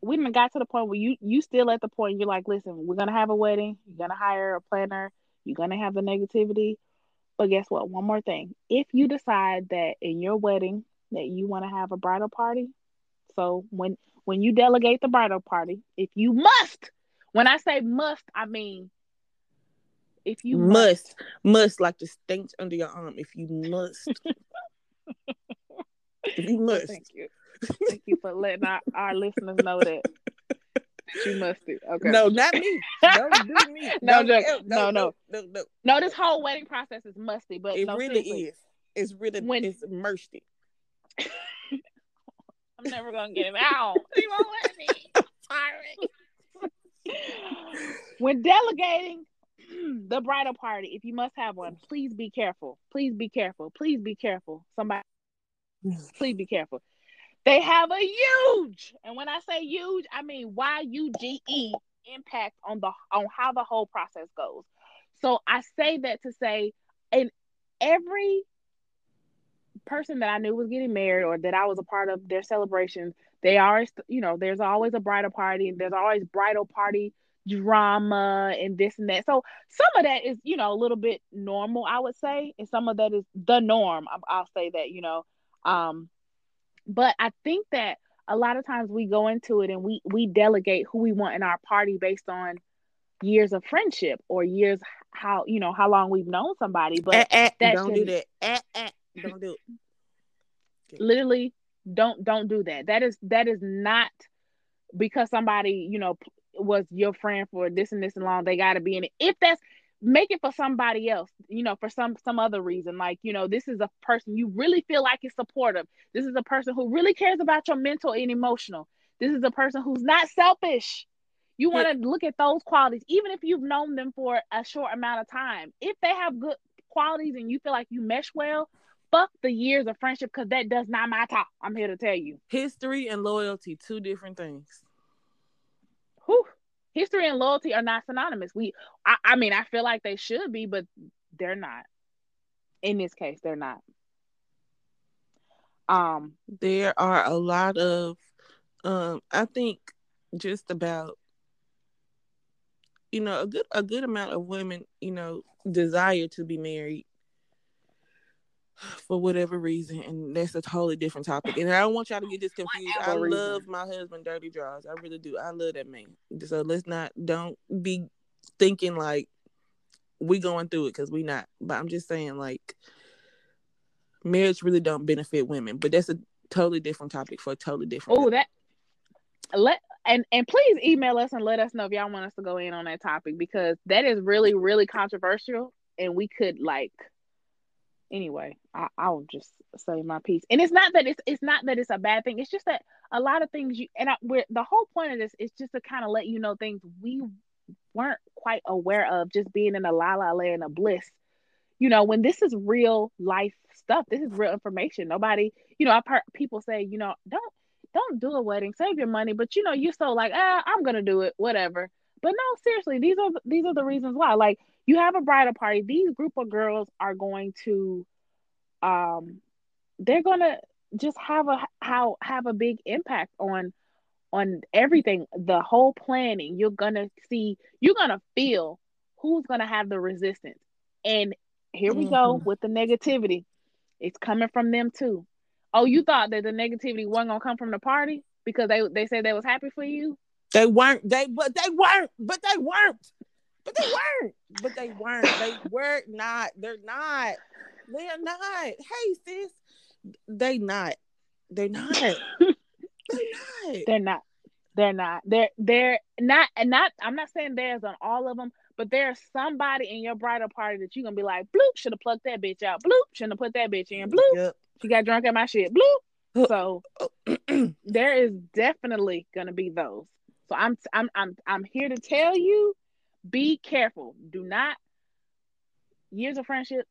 S2: we done got to the point where you you still at the point you're like, listen, we're gonna have a wedding. You're gonna hire a planner. You're gonna have the negativity. But guess what? One more thing. If you decide that in your wedding that you want to have a bridal party, so when when you delegate the bridal party, if you must, when I say must, I mean if you
S3: must, must like the stench under your arm. If you must, if you must.
S2: Thank you. Thank you for letting our, our listeners know that you must do. Okay.
S3: No, not me. Don't do me.
S2: No,
S3: Don't
S2: joke.
S3: ever-
S2: No,
S3: no, no, no.
S2: No, this whole wedding process is musty, but
S3: It
S2: no,
S3: really
S2: seriously,
S3: is. It's really
S2: When-
S3: it's immersed. it.
S2: I'm never gonna get him out. He won't let me. Sorry. when delegating the bridal party, if you must have one, please be careful. Please be careful. Please be careful. Somebody, please be careful. They have a huge, and when I say huge, I mean Y U G E impact on the on how the whole process goes. So I say that to say, in every person that I knew was getting married or that I was a part of their celebrations, they always, you know, there's always a bridal party and there's always bridal party drama and this and that. So some of that is, you know, a little bit normal, I would say, and some of that is the norm. I'll say that, you know. Um, but I think that a lot of times we go into it and we we delegate who we want in our party based on years of friendship or years how you know how long we've known somebody. But
S3: Eh, eh,
S2: that
S3: don't do that. Eh, eh, don't do it.
S2: literally don't don't do that. That is that is not because somebody you know was your friend for this and this and long. They got to be in it. If that's make it for somebody else you know for some some other reason. Like you know this is a person you really feel like is supportive. This is a person who really cares about your mental and emotional. This is a person who's not selfish. You want to look at those qualities even if you've known them for a short amount of time. If they have good qualities and you feel like you mesh well fuck the years of friendship because that does not matter i'm here to tell you.
S3: History and loyalty two different things.
S2: Whew history and loyalty are not synonymous. We, I, I mean, I feel like they should be, but they're not. In this case, they're not. Um,
S3: there are a lot of, um, I think, just about, you know, a good a good amount of women, you know, desire to be married for whatever reason, and that's a totally different topic. And I don't want y'all to get this confused. I love my husband, Dirty Draws. I really do. I love that man. So let's not don't be thinking like we going through it because we not. But I'm just saying like marriage really don't benefit women. But that's a totally different topic for a totally different.
S2: Oh, that let and and please email us and let us know if y'all want us to go in on that topic because that is really really controversial and we could like anyway, I, I'll just say my piece. And it's not that it's it's not that it's a bad thing. It's just that a lot of things you and I, the whole point of this is just to kind of let you know things we weren't quite aware of just being in a la la land of bliss. You know, when this is real life stuff, this is real information. Nobody, you know, I've heard people say, you know, don't don't do a wedding, save your money. But you know, you're so like, ah, I'm gonna do it, whatever. But no, seriously, these are these are the reasons why. Like you have a bridal party. These group of girls are going to um they're going to just have a how have a big impact on on everything. The whole planning you're going to see you're going to feel who's going to have the resistance. And here we mm-hmm. go with the negativity. It's coming from them too. Oh you thought that the negativity wasn't going to come from the party because they they said they was happy for you?
S3: They weren't they but they weren't but they weren't but they weren't. But they weren't. They were not. They're not. They're not. Hey, sis. They not. They're not. they're not.
S2: They're not. They're not. They're they're not and not I'm not saying there's on all of them, but there's somebody in your bridal party that you're gonna be like, bloop, should have plucked that bitch out. Bloop, shouldn't have put that bitch in. Bloop. Yep. She got drunk at my shit. Bloop. So there is definitely gonna be those. So I'm I'm I'm I'm here to tell you be careful. Do not years of friendship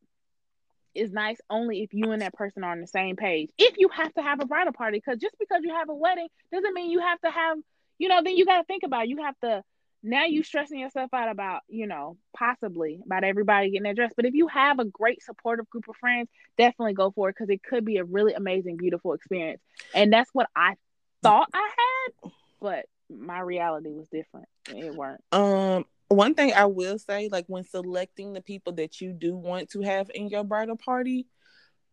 S2: is nice only if you and that person are on the same page. If you have to have a bridal party, because just because you have a wedding doesn't mean you have to have, you know, then you got to think about it. you have to now you stressing yourself out about, you know, possibly about everybody getting their dress. But if you have a great supportive group of friends, definitely go for it because it could be a really amazing, beautiful experience. And that's what I thought I had, but my reality was different. It weren't.
S3: Um, one thing I will say, like when selecting the people that you do want to have in your bridal party,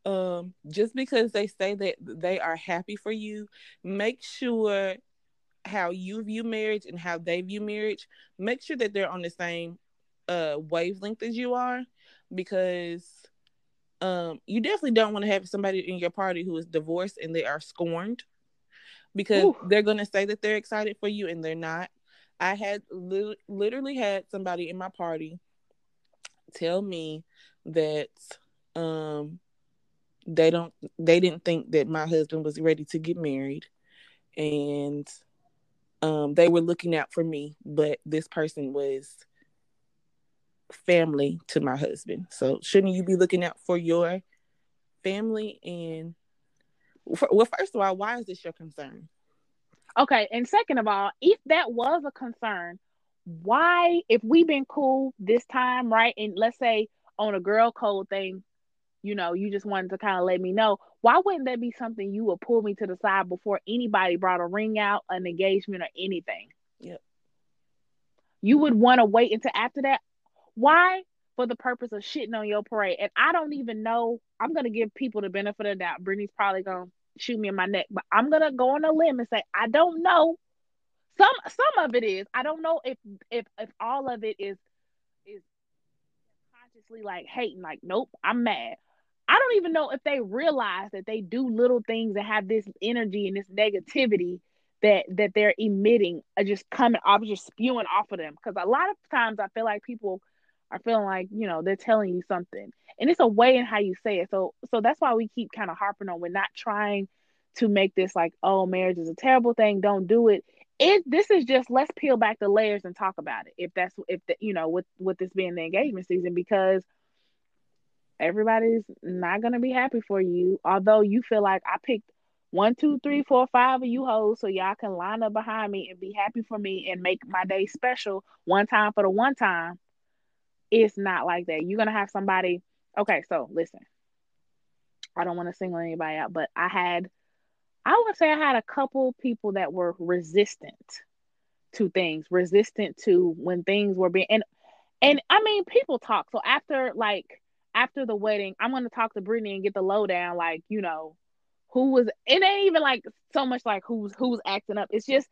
S3: um, just because they say that they are happy for you, make sure how you view marriage and how they view marriage, make sure that they're on the same uh wavelength as you are, because um you definitely don't want to have somebody in your party who is divorced and they are scorned because Ooh. they're going to say that they're excited for you and they're not I had li- literally had somebody in my party tell me that um they don't they didn't think that my husband was ready to get married. And um they were looking out for me but this person was family to my husband. So shouldn't you be looking out for your family? And well first of all why is this your concern
S2: Okay, and second of all, if that was a concern, why, if we've been cool this time, right? And let's say on a girl code thing, you know, you just wanted to kind of let me know, why wouldn't that be something you would pull me to the side before anybody brought a ring out, an engagement, or anything?
S3: Yep.
S2: You would want to wait until after that. Why? For the purpose of shitting on your parade. And I don't even know. I'm gonna give people the benefit of the doubt. Brittany's probably gonna shoot me in my neck. But I'm gonna go on a limb and say I don't know. Some some of it is. I don't know if if if all of it is is consciously like hating, like, nope, I'm mad. I don't even know if they realize that they do little things that have this energy and this negativity that that they're emitting are just coming off, just spewing off of them. Because a lot of times I feel like people are feeling like you know they're telling you something, and it's a way in how you say it. So so that's why we keep kind of harping on we're not trying to make this like oh marriage is a terrible thing, don't do it. It this is just let's peel back the layers and talk about it. If that's if the you know with with this being the engagement season because everybody's not gonna be happy for you. Although you feel like I picked one, two, three, four, five of you hoes so y'all can line up behind me and be happy for me and make my day special one time for the one time. It's not like that. You're gonna have somebody. Okay, so listen. I don't want to single anybody out, but I had, I would say I had a couple people that were resistant to things, resistant to when things were being and and I mean people talk. So after like after the wedding, I'm gonna talk to Brittany and get the lowdown, like you know, who was. It ain't even like so much like who's who's acting up. It's just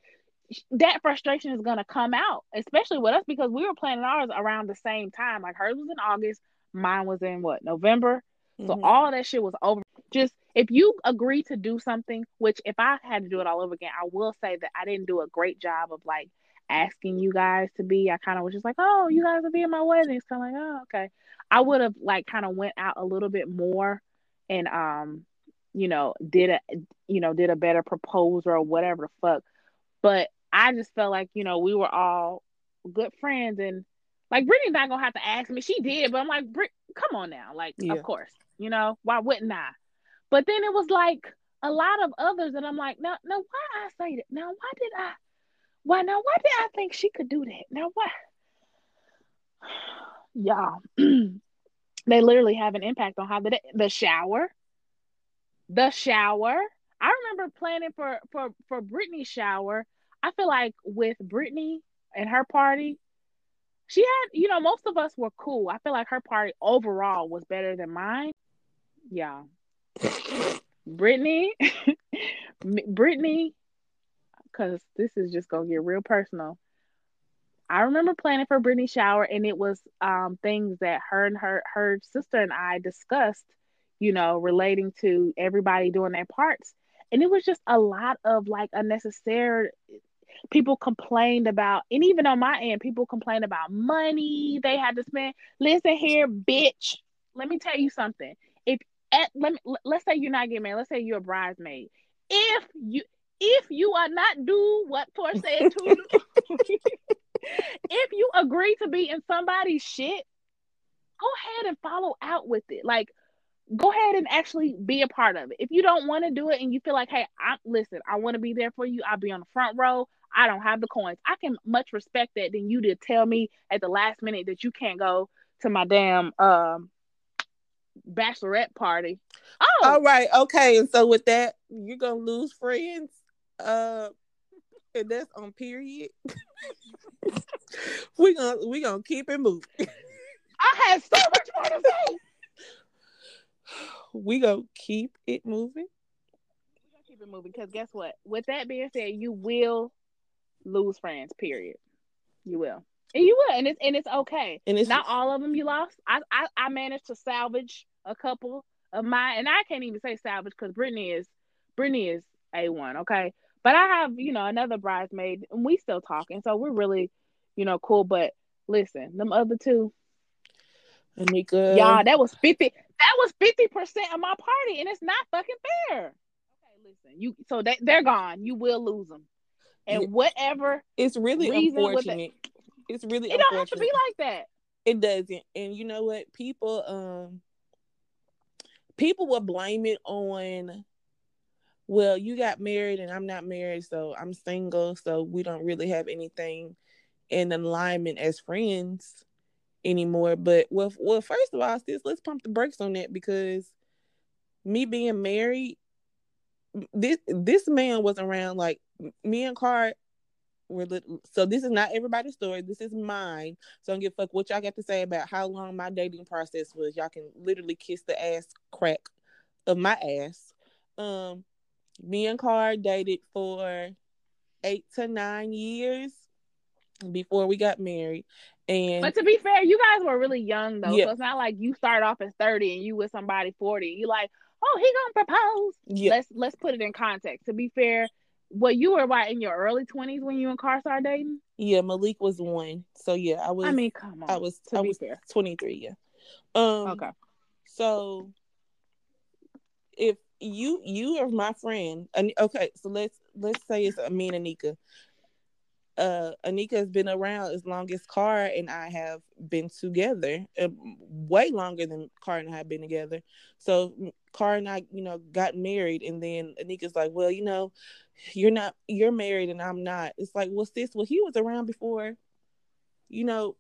S2: that frustration is gonna come out, especially with us because we were planning ours around the same time. Like hers was in August, mine was in what November. So mm-hmm. all that shit was over. Just if you agree to do something, which if I had to do it all over again, I will say that I didn't do a great job of like asking you guys to be. I kind of was just like, oh, you guys will be in my wedding. It's kind of like, oh, okay. I would have like kind of went out a little bit more and um, you know, did a you know, did a better proposal or whatever the fuck. But I just felt like, you know, we were all good friends and like Brittany's not gonna have to ask me. She did, but I'm like, Brit, come on now. Like, yeah. of course, you know, why wouldn't I? But then it was like a lot of others that I'm like, now, now why I say that? Now, why did I? Why now? Why did I think she could do that? Now, why? y'all, they literally have an impact on how the the shower, the shower. I remember planning for for for Brittany's shower. I feel like with Brittany and her party, she had you know most of us were cool. I feel like her party overall was better than mine. Yeah, Brittany, Brittany, because this is just gonna get real personal. I remember planning for Brittany's shower, and it was um, things that her and her her sister and I discussed, you know, relating to everybody doing their parts, and it was just a lot of like unnecessary. People complained about, and even on my end, people complained about money they had to spend. Listen here, bitch. Let me tell you something. If at let me let's say you're not getting married. Let's say you're a bridesmaid. If you if you are not do what Tor said to do, if you agree to be in somebody's shit, go ahead and follow out with it. Like, go ahead and actually be a part of it. If you don't want to do it and you feel like, hey, I listen, I want to be there for you. I'll be on the front row. I don't have the coins. I can much respect that than you to tell me at the last minute that you can't go to my damn um bachelorette party.
S3: Oh, all right, okay. And so with that, you're gonna lose friends. Uh, and that's on period. we gonna we gonna keep it moving.
S2: I had so much more to say.
S3: We gonna keep it moving.
S2: We gonna keep it moving because guess what? With that being said, you will lose friends. Period. You will, and you will, and it's and it's okay. And it's not all of them you lost. I I, I managed to salvage a couple of my, and I can't even say salvage because Brittany is Brittany is a one. Okay, but I have, you know, another bridesmaid and we still talking. So we're really, you know, cool. But listen, them other two.
S3: Anika.
S2: Y'all, that was 50. That was 50% of my party, and it's not fucking fair. Okay, listen. You so they they're gone. You will lose them. And whatever
S3: it's really unfortunate. It, it's really
S2: it don't have to be like that.
S3: It doesn't. And you know what? People um people will blame it on well, you got married and I'm not married, so I'm single, so we don't really have anything in alignment as friends anymore. But well, well, first of all, sis, let's pump the brakes on that because me being married, this this man was around like me and Card were little, so this is not everybody's story. This is mine. So I don't give a fuck what y'all got to say about how long my dating process was. Y'all can literally kiss the ass crack of my ass. Um, me and Car dated for eight to nine years. before we got married. And
S2: But to be fair, you guys were really young though,
S3: Yeah.
S2: so it's not like you start off as thirty and you with somebody forty. You like, oh, he gonna propose.
S3: yeah,
S2: Let's let's put it in context. To be fair, what you were what in your early twenties when you and Car started dating?
S3: yeah, Malik was one. So yeah, I was
S2: I mean, come on.
S3: I was I was
S2: fair.
S3: 23, yeah. Um
S2: Okay.
S3: So if you you are my friend, and okay, so let's let's say it's me and Anika. Uh, Anika has been around as long as Car and I have been together, uh, way longer than Car and I have been together. So Car and I, you know, got married, and then Anika's like, "Well, you know, you're not, you're married, and I'm not." It's like, "Well, sis, well, he was around before, you know,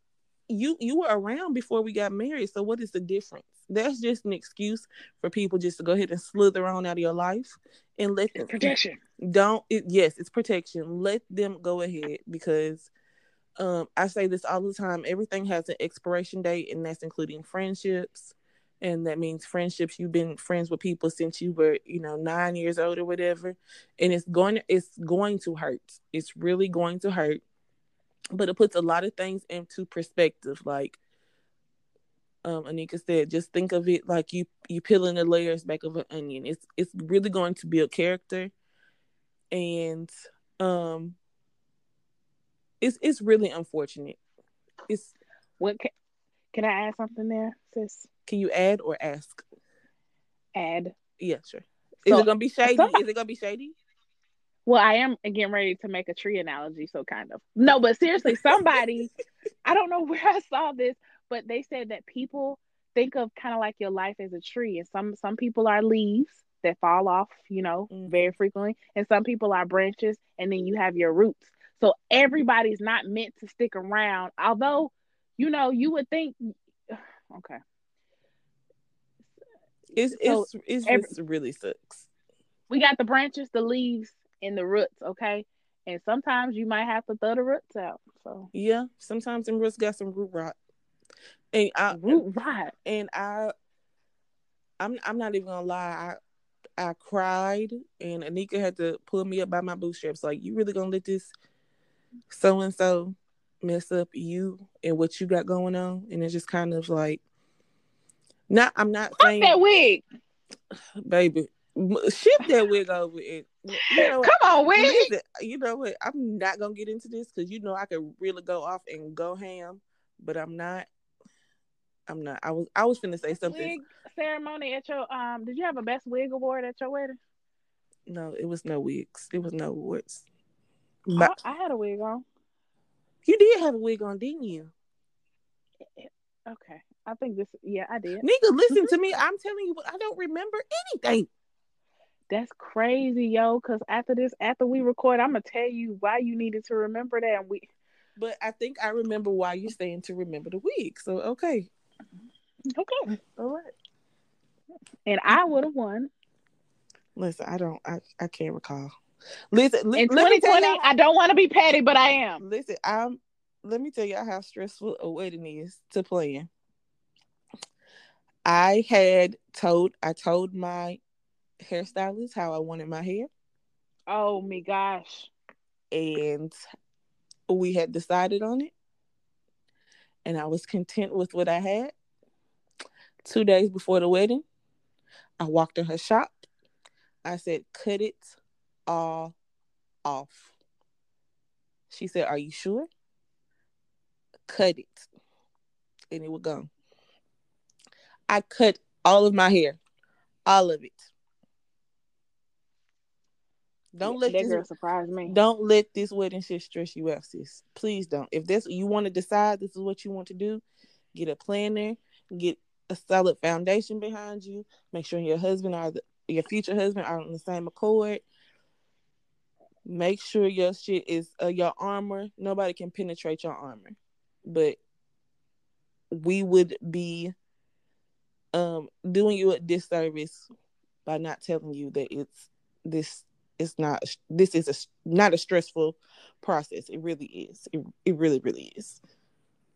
S3: you you were around before we got married. So what is the difference?" That's just an excuse for people just to go ahead and slither on out of your life and let them
S2: Protection.
S3: don't it, yes it's protection let them go ahead because um i say this all the time everything has an expiration date and that's including friendships and that means friendships you've been friends with people since you were you know nine years old or whatever and it's going it's going to hurt it's really going to hurt but it puts a lot of things into perspective like um, Anika said, just think of it like you you peeling the layers back of an onion. It's it's really going to build character, and um, it's it's really unfortunate. It's
S2: What can, I add something there, sis?
S3: can you add or ask?
S2: Add.
S3: Yeah, sure. Is
S2: So,
S3: it gonna be shady?
S2: somebody-
S3: Is it gonna be shady?
S2: Well, I am getting ready to make a tree analogy, so kind of. No, but seriously, somebody, I don't know where I saw this, but they said that people think of kind of like your life as a tree, and some some people are leaves that fall off, you know,
S3: Mhm.
S2: very frequently, and some people are branches, and then you have your roots. So everybody's not meant to stick around, although, you know, you would think, okay,
S3: It's
S2: So,
S3: it's it's
S2: every-
S3: just really sucks.
S2: we got the branches, the leaves, and the roots, okay, and sometimes you might have to throw the roots out. So
S3: Yeah, sometimes them roots got some root rot, and I
S2: root rot.
S3: and I, I'm I'm not even gonna lie. I I cried, and Anika had to pull me up by my bootstraps. Like, you really gonna let this so and so mess up you and what you got going on? And it's just kind of like, not. I'm not
S2: Fuck
S3: saying,
S2: that wig.
S3: baby, shift that wig over it. You know?
S2: Come on, wig.
S3: Listen, you know what? I'm not gonna get into this because you know I could really go off and go ham, but I'm not. I'm not. I was. I was finna say something.
S2: Wig ceremony at your um. Did you have a best wig award at your wedding?
S3: No, it was no wigs. It was no awards.
S2: I,
S3: But
S2: I had a wig on.
S3: You did have a wig on, didn't you?
S2: Okay, I think this. Yeah, I did.
S3: Nigga, listen mm-hmm. to me. I'm telling you what. I don't remember anything.
S2: That's crazy, yo. Because after this, after we record, I'm gonna tell you why you needed to remember that. And we
S3: But I think I remember why you're saying to remember the wig. So okay,
S2: okay.
S3: all right.
S2: And I would have won
S3: Listen, I don't. I, I can't recall. Listen, li-
S2: in
S3: let me tell
S2: 2020.
S3: y'all-
S2: I don't want to be petty, but I am.
S3: Listen, I'm. Let me tell y'all how stressful a wedding is to plan. I had told I told my hairstylist how I wanted my hair,
S2: Oh my gosh.
S3: and we had decided on it, and I was content with what I had. Two days before the wedding, I walked in her shop. I said, "Cut it all off." She said, "Are you sure?" Cut it, and it would go. I cut all of my hair, all of it. Don't let
S2: that
S3: this
S2: girl surprise me.
S3: don't let this wedding shit stress you out, sis. Please don't. If this you want to decide this is what you want to do, get a planner, get a solid foundation behind you. Make sure your husband or the, your future husband are on the same accord. Make sure your shit is uh, your armor. Nobody can penetrate your armor, but we would be um doing you a disservice by not telling you that it's this it's not this is a not a stressful process it really is it, it really really is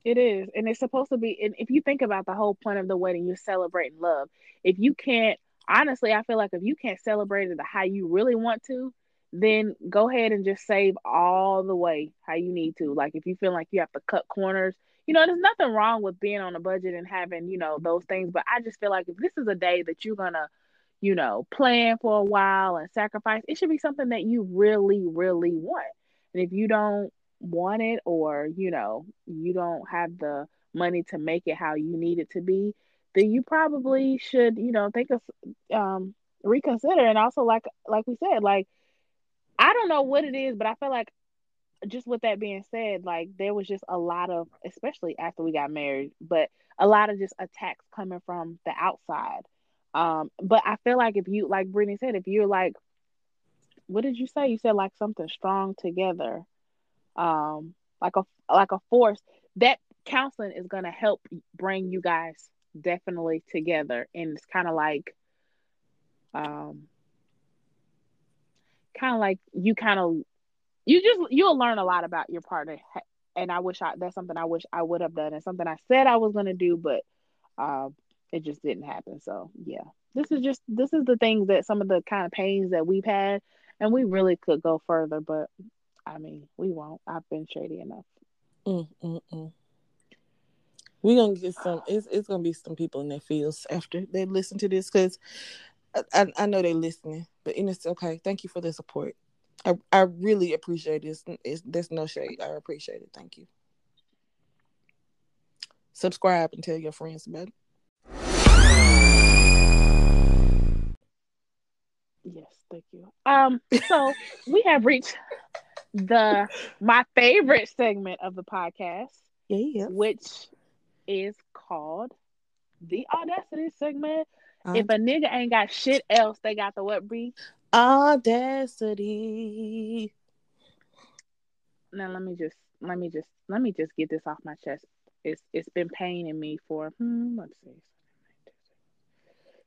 S2: It is. And it's supposed to be and if you think about the whole point of the wedding, you're celebrating love. If you can't honestly, I feel like if you can't celebrate it the how you really want to, then go ahead and just save all the way how you need to. Like if you feel like you have to cut corners, you know, there's nothing wrong with being on a budget and having, you know, those things. But I just feel like if this is a day that you're gonna, you know, plan for a while and sacrifice, it should be something that you really, really want. And if you don't want it or, you know, you don't have the money to make it how you need it to be, then you probably should, you know, think of um reconsider. And also like like we said, like I don't know what it is, but I feel like just with that being said, like there was just a lot of, especially after we got married, but a lot of just attacks coming from the outside. Um, but I feel like if you, like Brittany said, if you're like, what did you say? You said like something strong together, um, like a like a force. That counseling is gonna help bring you guys definitely together, and it's kind of like, um, kind of like you kind of you just you'll learn a lot about your partner and i wish i that's something i wish i would have done and something i said i was going to do but um it just didn't happen. So yeah. This is just this is the things that some of the kind of pains that we've had and we really could go further but i mean we won't. I've been shady enough.
S3: Mm, mm, mm. we're gonna get some it's, it's gonna be some people in their fields after they listen to this because I, I know they're listening, but it's okay. Thank you for the support. I, I really appreciate this. It's, there's no shade. I appreciate it. Thank you. Subscribe and tell your friends about it.
S2: Yes, thank you. Um, so we have reached the my favorite segment of the podcast.
S3: Yeah.
S2: Which is called the audacity segment. If a nigga ain't got shit else, they got the what breathe?
S3: Audacity.
S2: Now let me just let me just let me just get this off my chest. It's it's been paining me for hmm, let's see.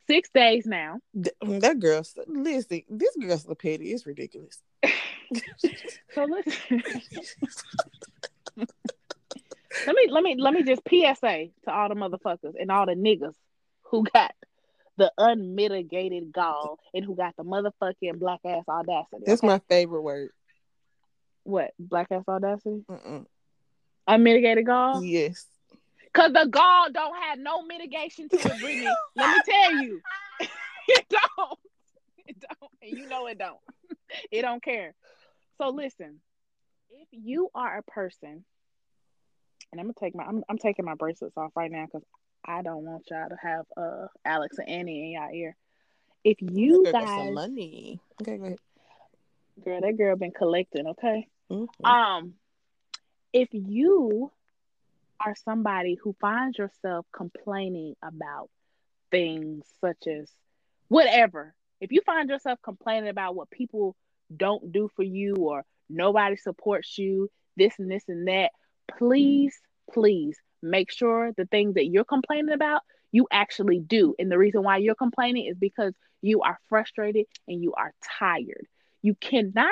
S2: Six days now.
S3: That girl, listen, this girl's so petty. It's ridiculous.
S2: so listen. let me let me let me just PSA to all the motherfuckers and all the niggas who got the unmitigated gall and who got the motherfucking black ass audacity.
S3: That's okay? my favorite word.
S2: What black ass audacity? Mm-mm. Unmitigated gall.
S3: Yes.
S2: Cause the gall don't have no mitigation to it, Brittany. Let me tell you, it don't. It don't, and you know it don't. It don't care. So listen, if you are a person, and I'm gonna take my, I'm, I'm taking my bracelets off right now because I don't want y'all to have uh Alex and Ani in y'all ear. If you guys some
S3: money, okay, go ahead.
S2: Girl, that girl been collecting, okay. Mm-hmm. Um, if you are somebody who finds yourself complaining about things such as whatever, if you find yourself complaining about what people don't do for you or nobody supports you, this and this and that, please, please make sure the things that you're complaining about you actually do. And the reason why you're complaining is because you are frustrated and you are tired. You cannot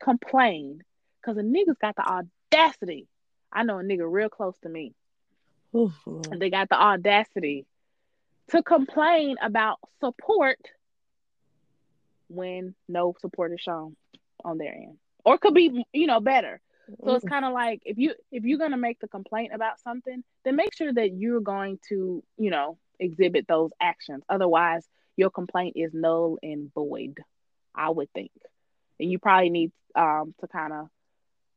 S2: complain because a nigga's got the audacity. I know a nigga real close to me. and they got the audacity to complain about support when no support is shown on their end. Or could be, you know, better. So it's kind of like if you if you're gonna make the complaint about something, then make sure that you're going to, you know, exhibit those actions. Otherwise, your complaint is null and void. I would think, and you probably need um, to kind of,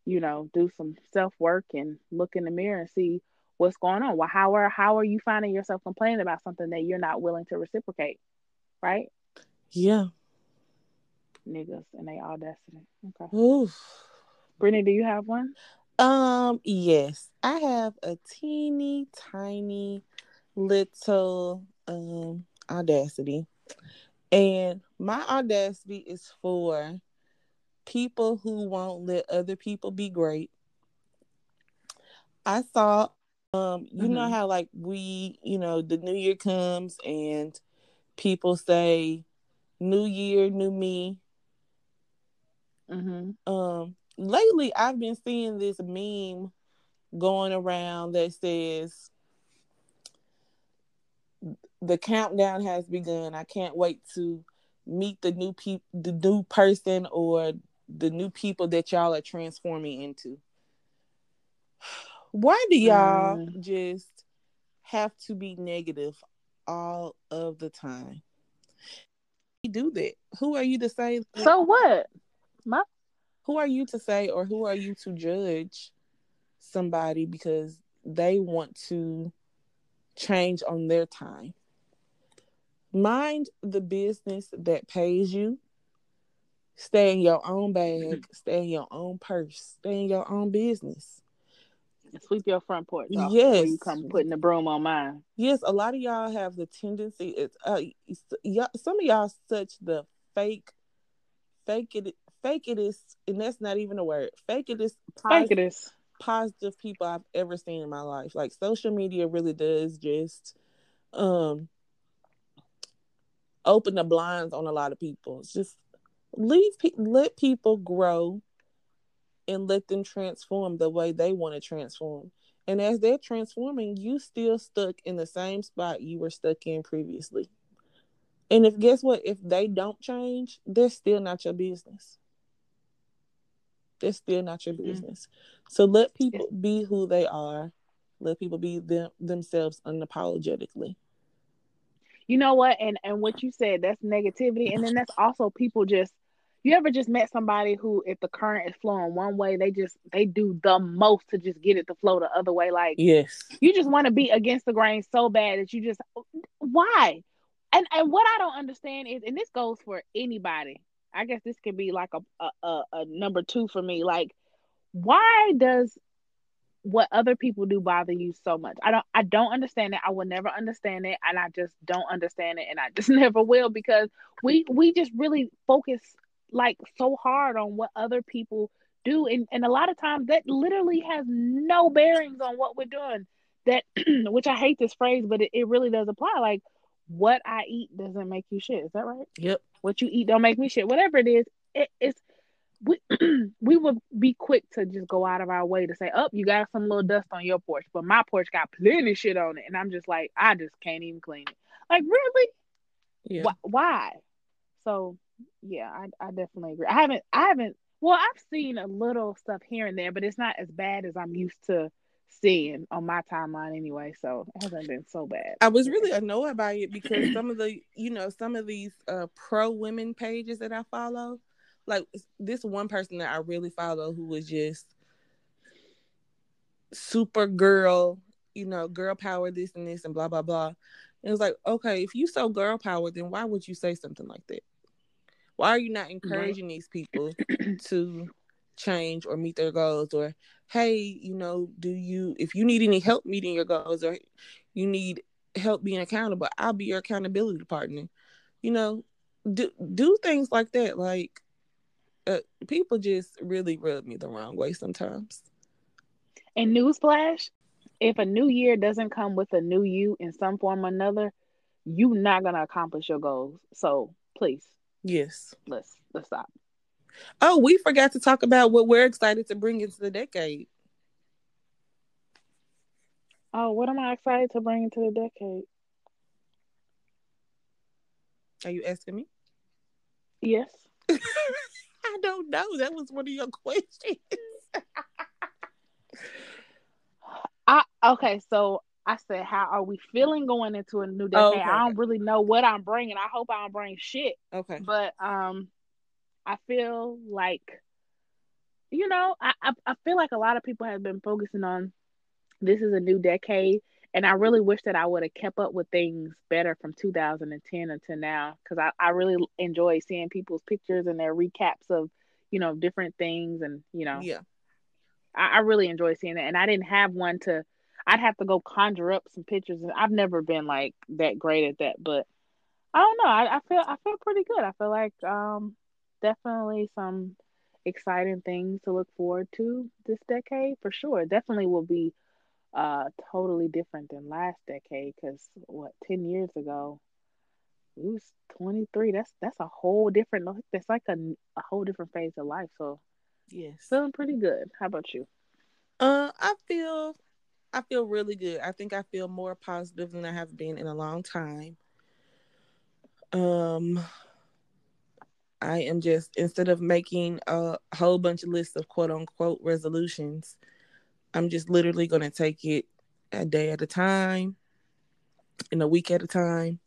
S2: you know, do some self work and look in the mirror and see what's going on. Well, how are how are you finding yourself complaining about something that you're not willing to reciprocate? Right?
S3: Yeah.
S2: Niggas and they audacity. Okay. Oof. Brittany, do you have one?
S3: Um, yes. I have a teeny tiny little um audacity. And my audacity is for people who won't let other people be great. I saw um you mm-hmm. know how like we, you know, the new year comes and people say new year, new me. Mm-hmm. Um lately I've been seeing this meme going around that says the countdown has begun. I can't wait to meet the new people, the new person, or the new people that y'all are transforming into. Why do y'all
S2: Mm.
S3: just have to be negative all of the time? You do that. Who are you to say?
S2: So what? My
S3: who are you to say, or who are you to judge somebody because they want to change on their time? Mind the business that pays you. Stay in your own bag. Stay in your own purse. Stay in your own business.
S2: sweep your front porch off before you come putting the broom on mine.
S3: Yes, a lot of y'all have the tendency. It's uh, y'all, some of y'all such the fake, fake it, fake it is, and that's not even a word. Fake it is
S2: Thank you this.
S3: positive people I've ever seen in my life. Like social media really does just um open the blinds on a lot of people. It's just leave pe- let people grow and let them transform the way they want to transform. And as they're transforming, you still stuck in the same spot you were stuck in previously. And if guess what? If they don't change, they're still not your business. They're still not your
S2: Mhm.
S3: business. So let people be who they are. Let people be them themselves unapologetically.
S2: You know what? And and what you said, that's negativity. And then that's also people just you ever just met somebody who if the current is flowing one way, they just they do the most to just get it to flow the other way. Like
S3: Yes.
S2: you just want to be against the grain so bad that you just why? And and what I don't understand is, and this goes for anybody. I guess this could be like a a, a, number two for me. Like, why does what other people do bother you so much? I don't I don't understand it. I will never understand it, and I just don't understand it, and I just never will because we we just really focus like so hard on what other people do, and and a lot of times that literally has no bearings on what we're doing. That which I hate this phrase, but it, it really does apply. Like what I eat doesn't make you shit. Is that right?
S3: Yep.
S2: What you eat don't make me shit. Whatever it is, it, it's we we would be quick to just go out of our way to say, "Oh, you got some little dust on your porch, but my porch got plenty of shit on it," and I'm just like, I just can't even clean it. Like, really?
S3: Yeah.
S2: Wh- why? So, yeah, I I definitely agree. I haven't I haven't. Well, I've seen a little stuff here and there, but it's not as bad as I'm used to seeing on my timeline anyway. So it hasn't been so bad.
S3: I was really annoyed by it because some of the, you know, some of these uh pro women pages that I follow, like this one person that I really follow who was just super girl, you know, girl power this and this and blah blah blah. And it was like, okay, if you so girl power, then why would you say something like that? Why are you not encouraging these people to change or meet their goals or hey you know do you if you need any help meeting your goals or you need help being accountable i'll be your accountability partner you know do do things like that like uh, people just really rub me the wrong way sometimes
S2: And newsflash, if a new year doesn't come with a new you in some form or another, you're not gonna accomplish your goals. So please,
S3: yes
S2: let's let's stop.
S3: Oh we forgot to talk about what we're excited to bring into the decade
S2: Oh, what am I excited to bring into the decade?
S3: are you asking me
S2: Yes.
S3: i don't know that was one of your questions
S2: I okay, so I said, how are we feeling going into a new decade?
S3: Okay,
S2: I don't really know what I'm bringing. I hope I don't bring shit,
S3: okay
S2: but um, I feel like, you know, I I, I feel like a lot of people have been focusing on this is a new decade, and I really wish that I would have kept up with things better from 2010 until now, because I I really enjoy seeing people's pictures and their recaps of you know different things, and you know
S3: yeah
S2: I, I really enjoy seeing that. And I didn't have one to I'd have to go conjure up some pictures and I've never been like that great at that. But I don't know. I, I feel I feel pretty good. I feel like um definitely some exciting things to look forward to this decade for sure. Definitely will be uh totally different than last decade because what 10 years ago we was 23 that's that's a whole different that's like a, a whole different phase of life so
S3: yes
S2: feeling pretty good how about you
S3: Uh, I feel, I feel really good. I think I feel more positive than I have been in a long time. Um, I am just instead of making a whole bunch of lists of quote unquote resolutions, I'm just literally going to take it a day at a time, in a week at a time.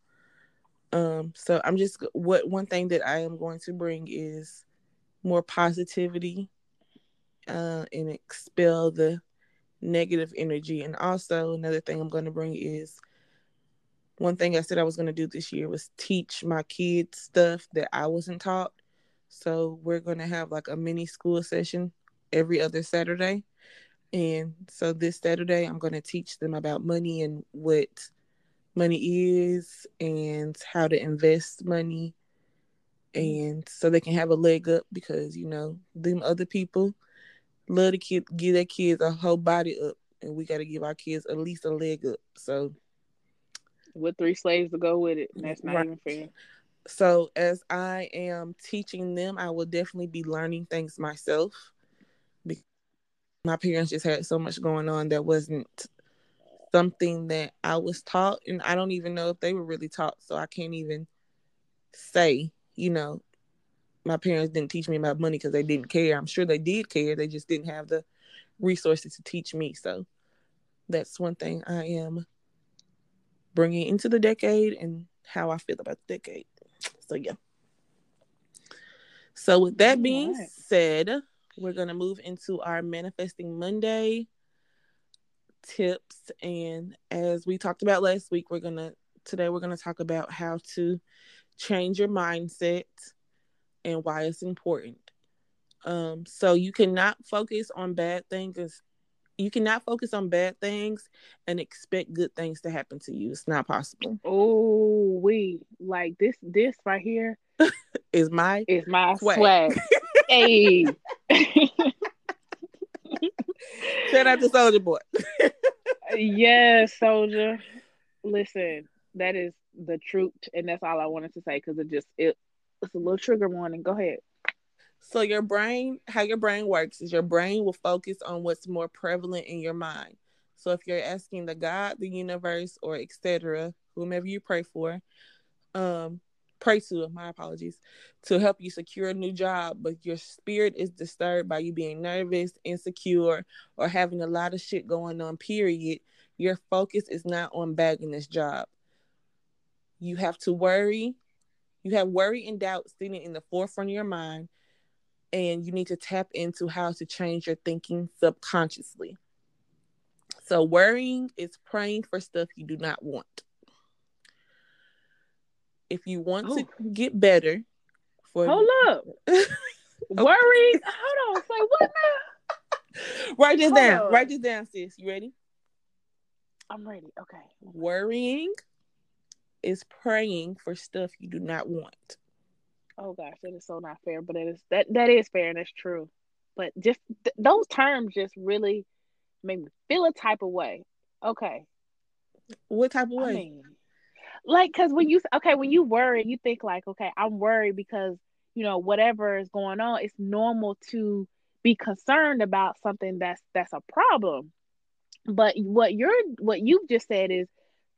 S3: Um, so I'm just what one thing that I am going to bring is more positivity uh, and expel the negative energy. And also another thing I'm going to bring is one thing I said I was going to do this year was teach my kids stuff that I wasn't taught. So we're going to have like a mini school session every other Saturday. And so this Saturday, I'm going to teach them about money and what money is and how to invest money. And so they can have a leg up because, you know, them other people love to kid, give their kids a whole body up. And we got to give our kids at least a leg up. So,
S2: with three slaves to go with it, that's not right. even fair.
S3: So, as I am teaching them, I will definitely be learning things myself Because my parents just had so much going on that wasn't something that I was taught, and I don't even know if they were really taught. So I can't even say, you know, my parents didn't teach me about money because they didn't care. I'm sure they did care. They just didn't have the resources to teach me. So that's one thing I am bringing into the decade and how I feel about the decade. So yeah. So with that being right. said, we're going to move into our Manifesting Monday tips. And as we talked about last week, we're going to, today, we're going to talk about how to change your mindset and why it's important. Um, so you cannot focus on bad things. You cannot focus on bad things and expect good things to happen to you. It's not possible.
S2: Oh, we like this. This right here
S3: is my
S2: is my swag. swag. hey,
S3: Shout out to Soldier Boy.
S2: yes, Soldier. Listen, that is the truth, and that's all I wanted to say because it just it it's a little trigger warning. Go ahead.
S3: So your brain, how your brain works is your brain will focus on what's more prevalent in your mind. So if you're asking the God, the universe, or etc., whomever you pray for, um, pray to my apologies to help you secure a new job but your spirit is disturbed by you being nervous insecure or having a lot of shit going on period your focus is not on bagging this job you have to worry you have worry and doubt sitting in the forefront of your mind and you need to tap into how to change your thinking subconsciously. So worrying is praying for stuff you do not want. If you want oh. to get better
S2: for hold up. Worry hold on. Say what now?
S3: Write this hold down. write this down sis. You ready?
S2: I'm ready. Okay.
S3: Worrying is praying for stuff you do not want
S2: oh gosh that is so not fair but it is that that is fair and that's true. But just th- those terms just really made me feel a type of way. Okay.
S3: What type of way? I mean,
S2: like because when you okay when you worry you think like okay i'm worried because you know whatever is going on it's normal to be concerned about something that's that's a problem. But what you're what you've just said is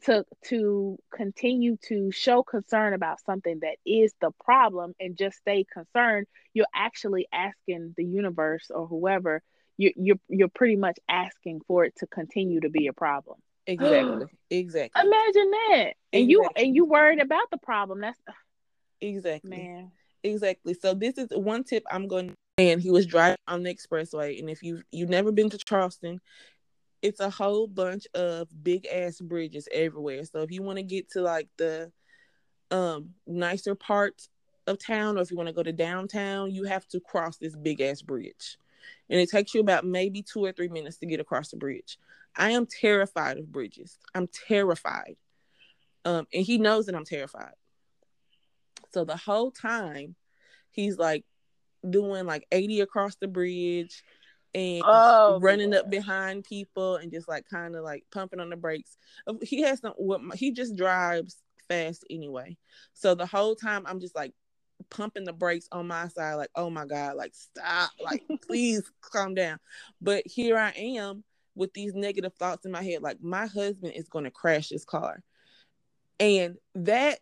S2: to to continue to show concern about something that is the problem and just stay concerned you're actually asking the universe or whoever you you're you're pretty much asking for it to continue to be a problem
S3: Exactly. exactly.
S2: Imagine that. And exactly. you and you worried about the problem. That's
S3: exactly man. Exactly. So this is one tip I'm going to, and he was driving on the expressway and if you you've never been to Charleston, it's a whole bunch of big ass bridges everywhere. So if you want to get to like the um nicer parts of town or if you want to go to downtown, you have to cross this big ass bridge. And it takes you about maybe 2 or 3 minutes to get across the bridge. I am terrified of bridges. I'm terrified. Um, and he knows that I'm terrified. So the whole time he's like doing like 80 across the bridge and oh, running up behind people and just like kind of like pumping on the brakes. He has some what he just drives fast anyway. So the whole time I'm just like pumping the brakes on my side, like, oh my God, like stop, like please calm down. But here I am with these negative thoughts in my head like my husband is going to crash his car and that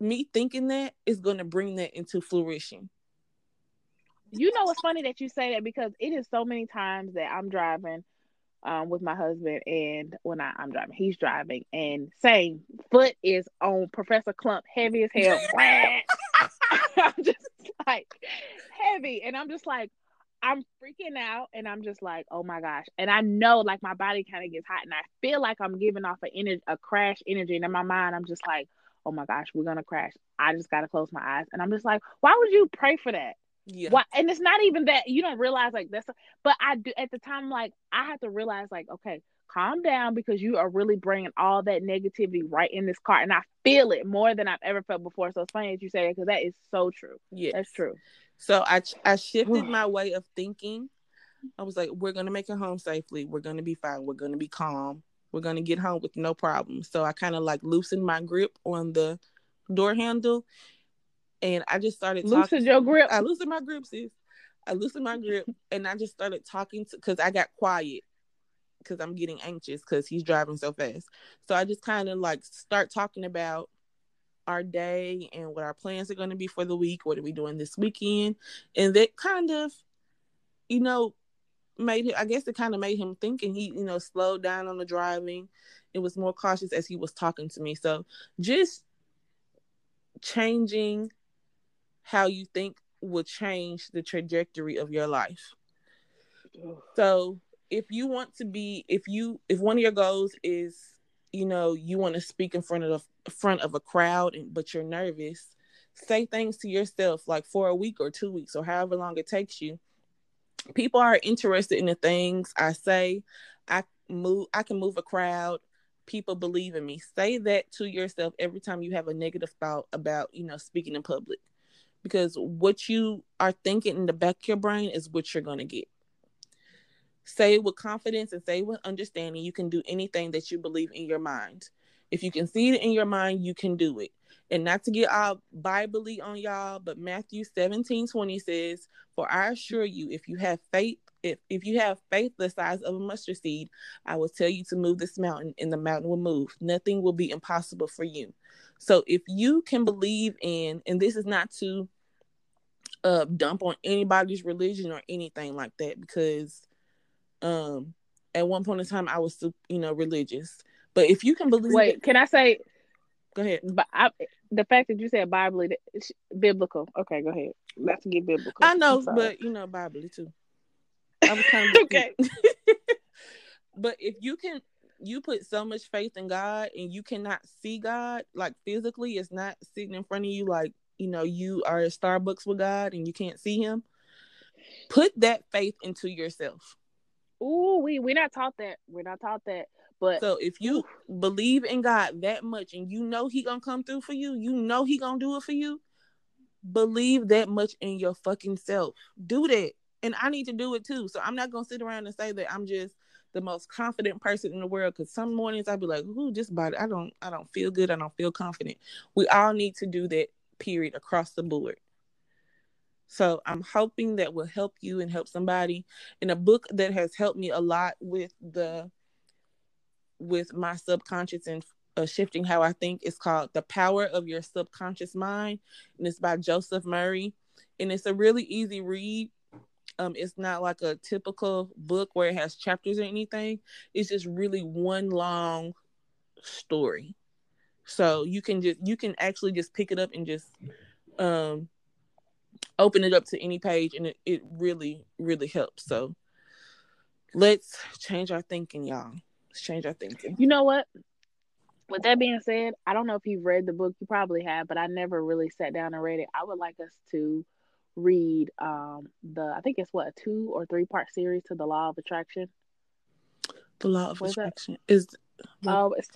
S3: me thinking that is going to bring that into fruition.
S2: You know, it's funny that you say that because it is so many times that I'm driving um, with my husband, and when I, I'm driving, he's driving, and same foot is on Professor Clump, heavy as hell. I'm just like heavy, and I'm just like, I'm freaking out, and I'm just like, oh my gosh, and I know like my body kind of gets hot, and I feel like I'm giving off a energy, a crash energy, and in my mind, I'm just like, oh my gosh, we're gonna crash. I just gotta close my eyes, and I'm just like, why would you pray for that? Yeah. Why? And it's not even that you don't realize like that's, but I do at the time like I had to realize like okay, calm down because you are really bringing all that negativity right in this car, and I feel it more than I've ever felt before. So it's funny that you say that because that is so true. Yeah, that's true.
S3: So I I shifted my way of thinking. I was like, we're gonna make it home safely. We're gonna be fine. We're gonna be calm. We're gonna get home with no problem. So I kind of like loosened my grip on the door handle and I just started
S2: loosened your grip.
S3: I loosened my grip, sis. I loosened my grip, and I just started talking to because I got quiet because I'm getting anxious because he's driving so fast. So I just kind of like start talking about our day and what our plans are going to be for the week. What are we doing this weekend? And that kind of, you know, made him. I guess it kind of made him think, and he, you know, slowed down on the driving. It was more cautious as he was talking to me. So just changing how you think will change the trajectory of your life. So if you want to be if you if one of your goals is you know you want to speak in front of the front of a crowd and but you're nervous say things to yourself like for a week or two weeks or however long it takes you. People are interested in the things i say. I move i can move a crowd. People believe in me. Say that to yourself every time you have a negative thought about you know speaking in public because what you are thinking in the back of your brain is what you're going to get. Say it with confidence and say with understanding, you can do anything that you believe in your mind. If you can see it in your mind, you can do it. And not to get all Bible on y'all, but Matthew 17 20 says, For I assure you, if you have faith, if, if you have faith the size of a mustard seed, I will tell you to move this mountain, and the mountain will move. Nothing will be impossible for you. So if you can believe in, and this is not to uh dump on anybody's religion or anything like that, because um at one point in time I was you know religious. But if you can believe
S2: Wait, can I say
S3: go ahead.
S2: But I, the fact that you said Bible biblical. Okay, go ahead. Let's get biblical.
S3: I know, but you know Bible too. I was kind of okay. but if you can you put so much faith in God and you cannot see God like physically, it's not sitting in front of you like you know you are at Starbucks with God and you can't see Him. Put that faith into yourself.
S2: Ooh, we we're not taught that. We're not taught that. But
S3: so if you ooh. believe in God that much and you know He gonna come through for you, you know He gonna do it for you. Believe that much in your fucking self. Do that, and I need to do it too. So I'm not gonna sit around and say that I'm just the most confident person in the world because some mornings I'd be like, "Ooh, just body. I don't, I don't feel good. I don't feel confident." We all need to do that. Period across the board. So I'm hoping that will help you and help somebody. In a book that has helped me a lot with the with my subconscious and uh, shifting how I think. It's called The Power of Your Subconscious Mind, and it's by Joseph Murphy. And it's a really easy read. Um, it's not like a typical book where it has chapters or anything. It's just really one long story. So you can just you can actually just pick it up and just um open it up to any page and it, it really, really helps. So let's change our thinking, y'all. Let's change our thinking.
S2: You know what? With that being said, I don't know if you've read the book. You probably have, but I never really sat down and read it. I would like us to read um the I think it's what a two or three part series to the law of attraction.
S3: The law of attraction is
S2: oh it's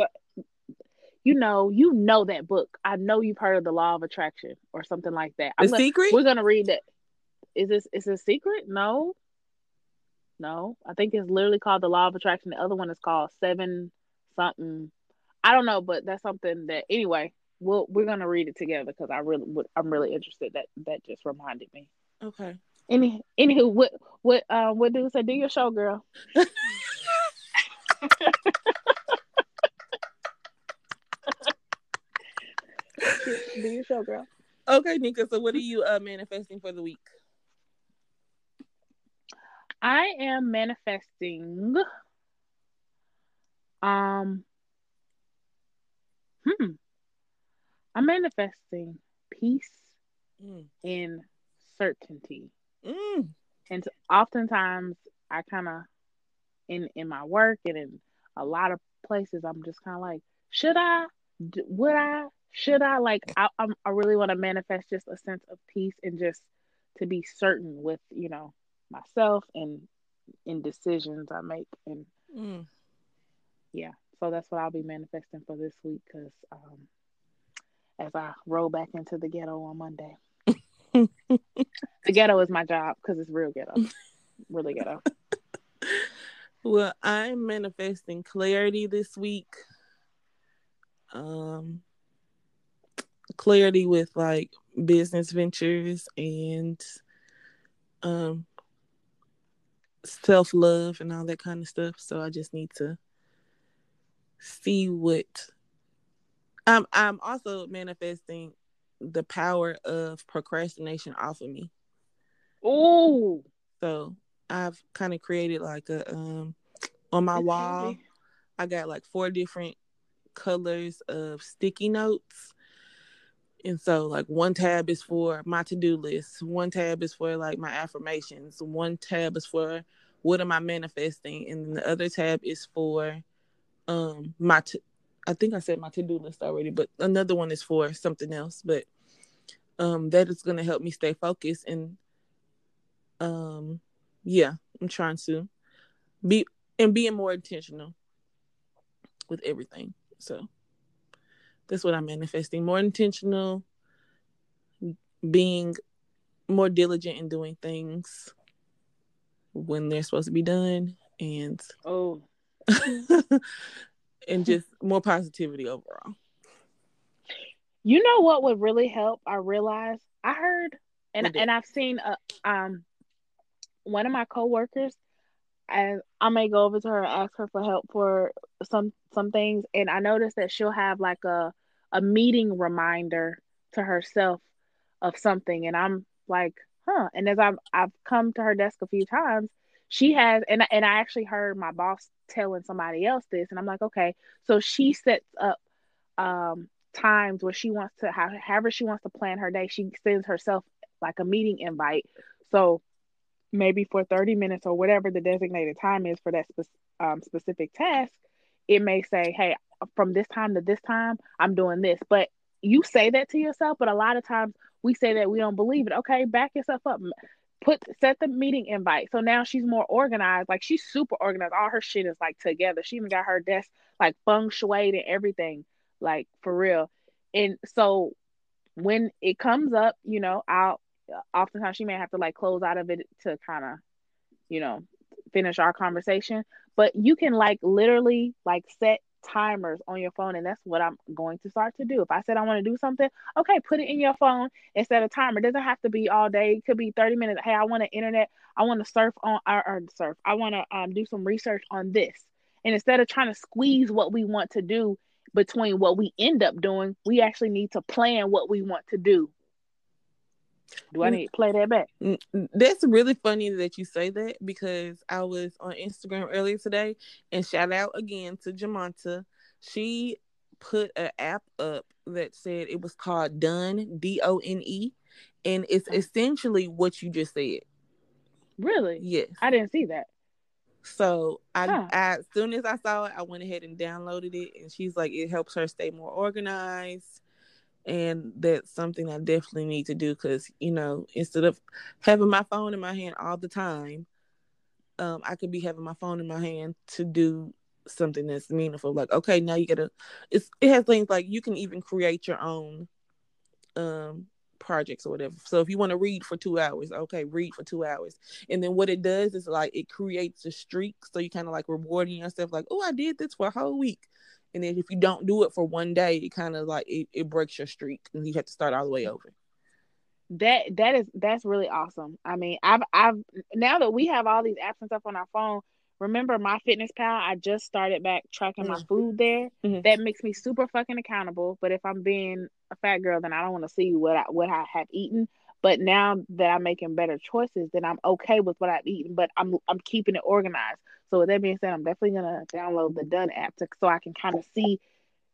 S2: you know you know that book. I know you've heard of the law of attraction or something like that.
S3: The secret.
S2: We're gonna read that. Is this is a secret? No. No, I think it's literally called the law of attraction. The other one is called seven something. I don't know, but that's something that anyway we'll we're gonna read it together because I really would I'm really interested. That that just reminded me.
S3: Okay.
S2: Any anywho, what what uh what do say? Do your show, girl. Do your show, girl.
S3: Okay, Nika. So, what are you uh, manifesting for the week?
S2: I am manifesting. Um. Hmm. I'm manifesting peace
S3: Mm.
S2: and certainty.
S3: Mm.
S2: And oftentimes I kind of in in my work and in a lot of places I'm just kind of like, should I? would I? Should I? Like I I'm, I really want to manifest just a sense of peace and just to be certain with you know myself and in decisions I make and
S3: Mm.
S2: yeah. So that's what I'll be manifesting for this week because um, as I roll back into the ghetto on Monday. the ghetto is my job because it's real ghetto, really ghetto.
S3: Well, I'm manifesting clarity this week. Um, clarity with like business ventures and um self love and all that kind of stuff. So I just need to see what I'm I'm also manifesting the power of procrastination off of me.
S2: Oh,
S3: So I've kind of created like a um on my wall. I got like four different colors of sticky notes. And so like one tab is for my to-do list, one tab is for like my affirmations, one tab is for what am I manifesting and then the other tab is for um my t- I think I said my to-do list already, but another one is for something else, but um that is going to help me stay focused and um yeah, I'm trying to be and being more intentional with everything. So that's what I'm manifesting. More intentional, being more diligent in doing things when they're supposed to be done and
S2: Oh,
S3: and just more positivity overall.
S2: you know what would really help? I realized I heard and and I've seen uh, um one of my coworkers and I may go over to her and ask her for help for some some things and I noticed that she'll have like a a meeting reminder to herself of something and I'm like, huh. And as I've I've come to her desk a few times, she has and and I actually heard my boss telling somebody else this and I'm like, okay. So she sets up um times where she wants to have however she wants to plan her day, she sends herself like a meeting invite. So maybe for 30 minutes or whatever the designated time is for that spe- um, specific task, it may say, hey, from this time to this time, I'm doing this. But you say that to yourself, but a lot of times we say that we don't believe it. Okay, back yourself up. Put set the meeting invite. So now she's more organized. Like she's super organized. All her shit is like together. She even got her desk like feng shui and everything, like for real. And so when it comes up, you know, I'll oftentimes she may have to like close out of it to kind of, you know, finish our conversation. But you can like literally like set timers on your phone, and that's what I'm going to start to do. If I said I want to do something, okay, put it in your phone instead of timer. It doesn't have to be all day. It could be 30 minutes. Hey, I want to internet. I want to surf on or, or surf. I want to um do some research on this. And instead of trying to squeeze what we want to do between what we end up doing, we actually need to plan what we want to do. Do I need to play that back?
S3: Mm, mm, that's really funny that you say that because I was on Instagram earlier today and shout out again to Jamanta. She put an app up that said it was called Done D O N E and it's essentially what you just said.
S2: Really?
S3: Yes.
S2: I didn't see that.
S3: So I,
S2: Huh.
S3: I as soon as I saw it, I went ahead and downloaded it and she's like it helps her stay more organized and that's something I definitely need to do because you know instead of having my phone in my hand all the time, um, I could be having my phone in my hand to do something that's meaningful. Like okay, now you gotta. It's it has things like you can even create your own um projects or whatever. So if you want to read for two hours, okay, read for two hours, and then what it does is like it creates a streak. So you kind of like rewarding yourself, like oh, I did this for a whole week. And then if you don't do it for one day, it kind of like it, it breaks your streak and you have to start all the way over.
S2: That that is that's really awesome. I mean, I've I've now that we have all these apps and stuff on our phone, remember my fitness pal i just started back tracking my
S3: Mm.
S2: food there
S3: Mhm.
S2: that makes me super fucking accountable but if i'm being a fat girl then i don't want to see what i what i have eaten but now that i'm making better choices then i'm okay with what i've eaten but i'm i'm keeping it organized. So with that being said i'm definitely gonna download the done app to, so i can kind of see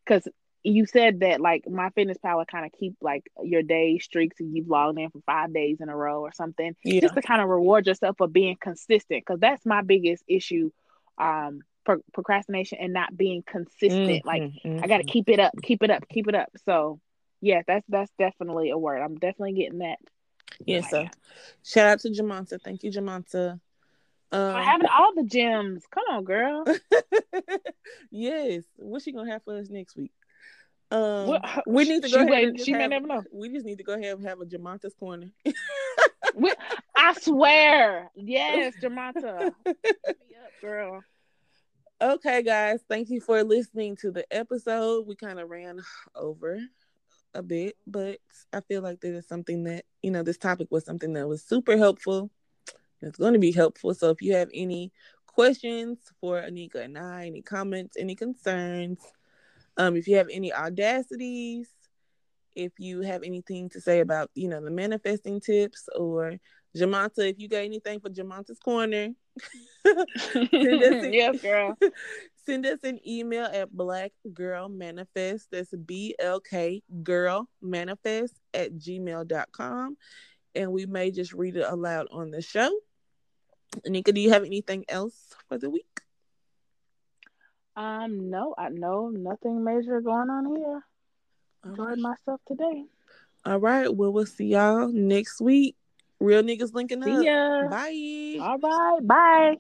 S2: because you said that like my fitness power kind of keep like your day streaks and you've logged in for five days in a row or something
S3: Yeah.
S2: just to kind of reward yourself for being consistent because that's my biggest issue um pro- procrastination and not being consistent. Like
S3: Mhm,
S2: i gotta
S3: mhm.
S2: keep it up keep it up keep it up. So yeah that's that's definitely a word. I'm definitely getting that
S3: Yeah,
S2: Oh my
S3: so shout out to Jamanta. Thank you, Jamanta.
S2: for
S3: Um,
S2: having all the gems. come on girl
S3: yes. What's she gonna have for us next week? Um,
S2: What-
S3: we need to
S2: she
S3: go ahead
S2: she may
S3: have,
S2: never know.
S3: We just need to go ahead and have a Jamanta's corner.
S2: We- i swear yes jamanta up girl
S3: okay, guys. Thank you for listening to the episode. We kind of ran over a bit, but I feel like this is something that you know. This topic was something that was super helpful. It's going to be helpful. So if you have any questions for Anika and I, any comments, any concerns, um, if you have any audacities, if you have anything to say about, you know, the manifesting tips or Jamanta, if you got anything for Jamanta's corner, send us
S2: yes girl
S3: send us an email at black girl manifest. That's B L K girl manifest at gmail.com. And we may just read it aloud on the show. Anika, do you have anything else for the week?
S2: Um, no, I know nothing major going on here. Enjoyed
S3: right.
S2: myself today.
S3: All right. Well, we'll see y'all next week. Real niggas linking
S2: See
S3: up.
S2: ya.
S3: Bye.
S2: All right, bye.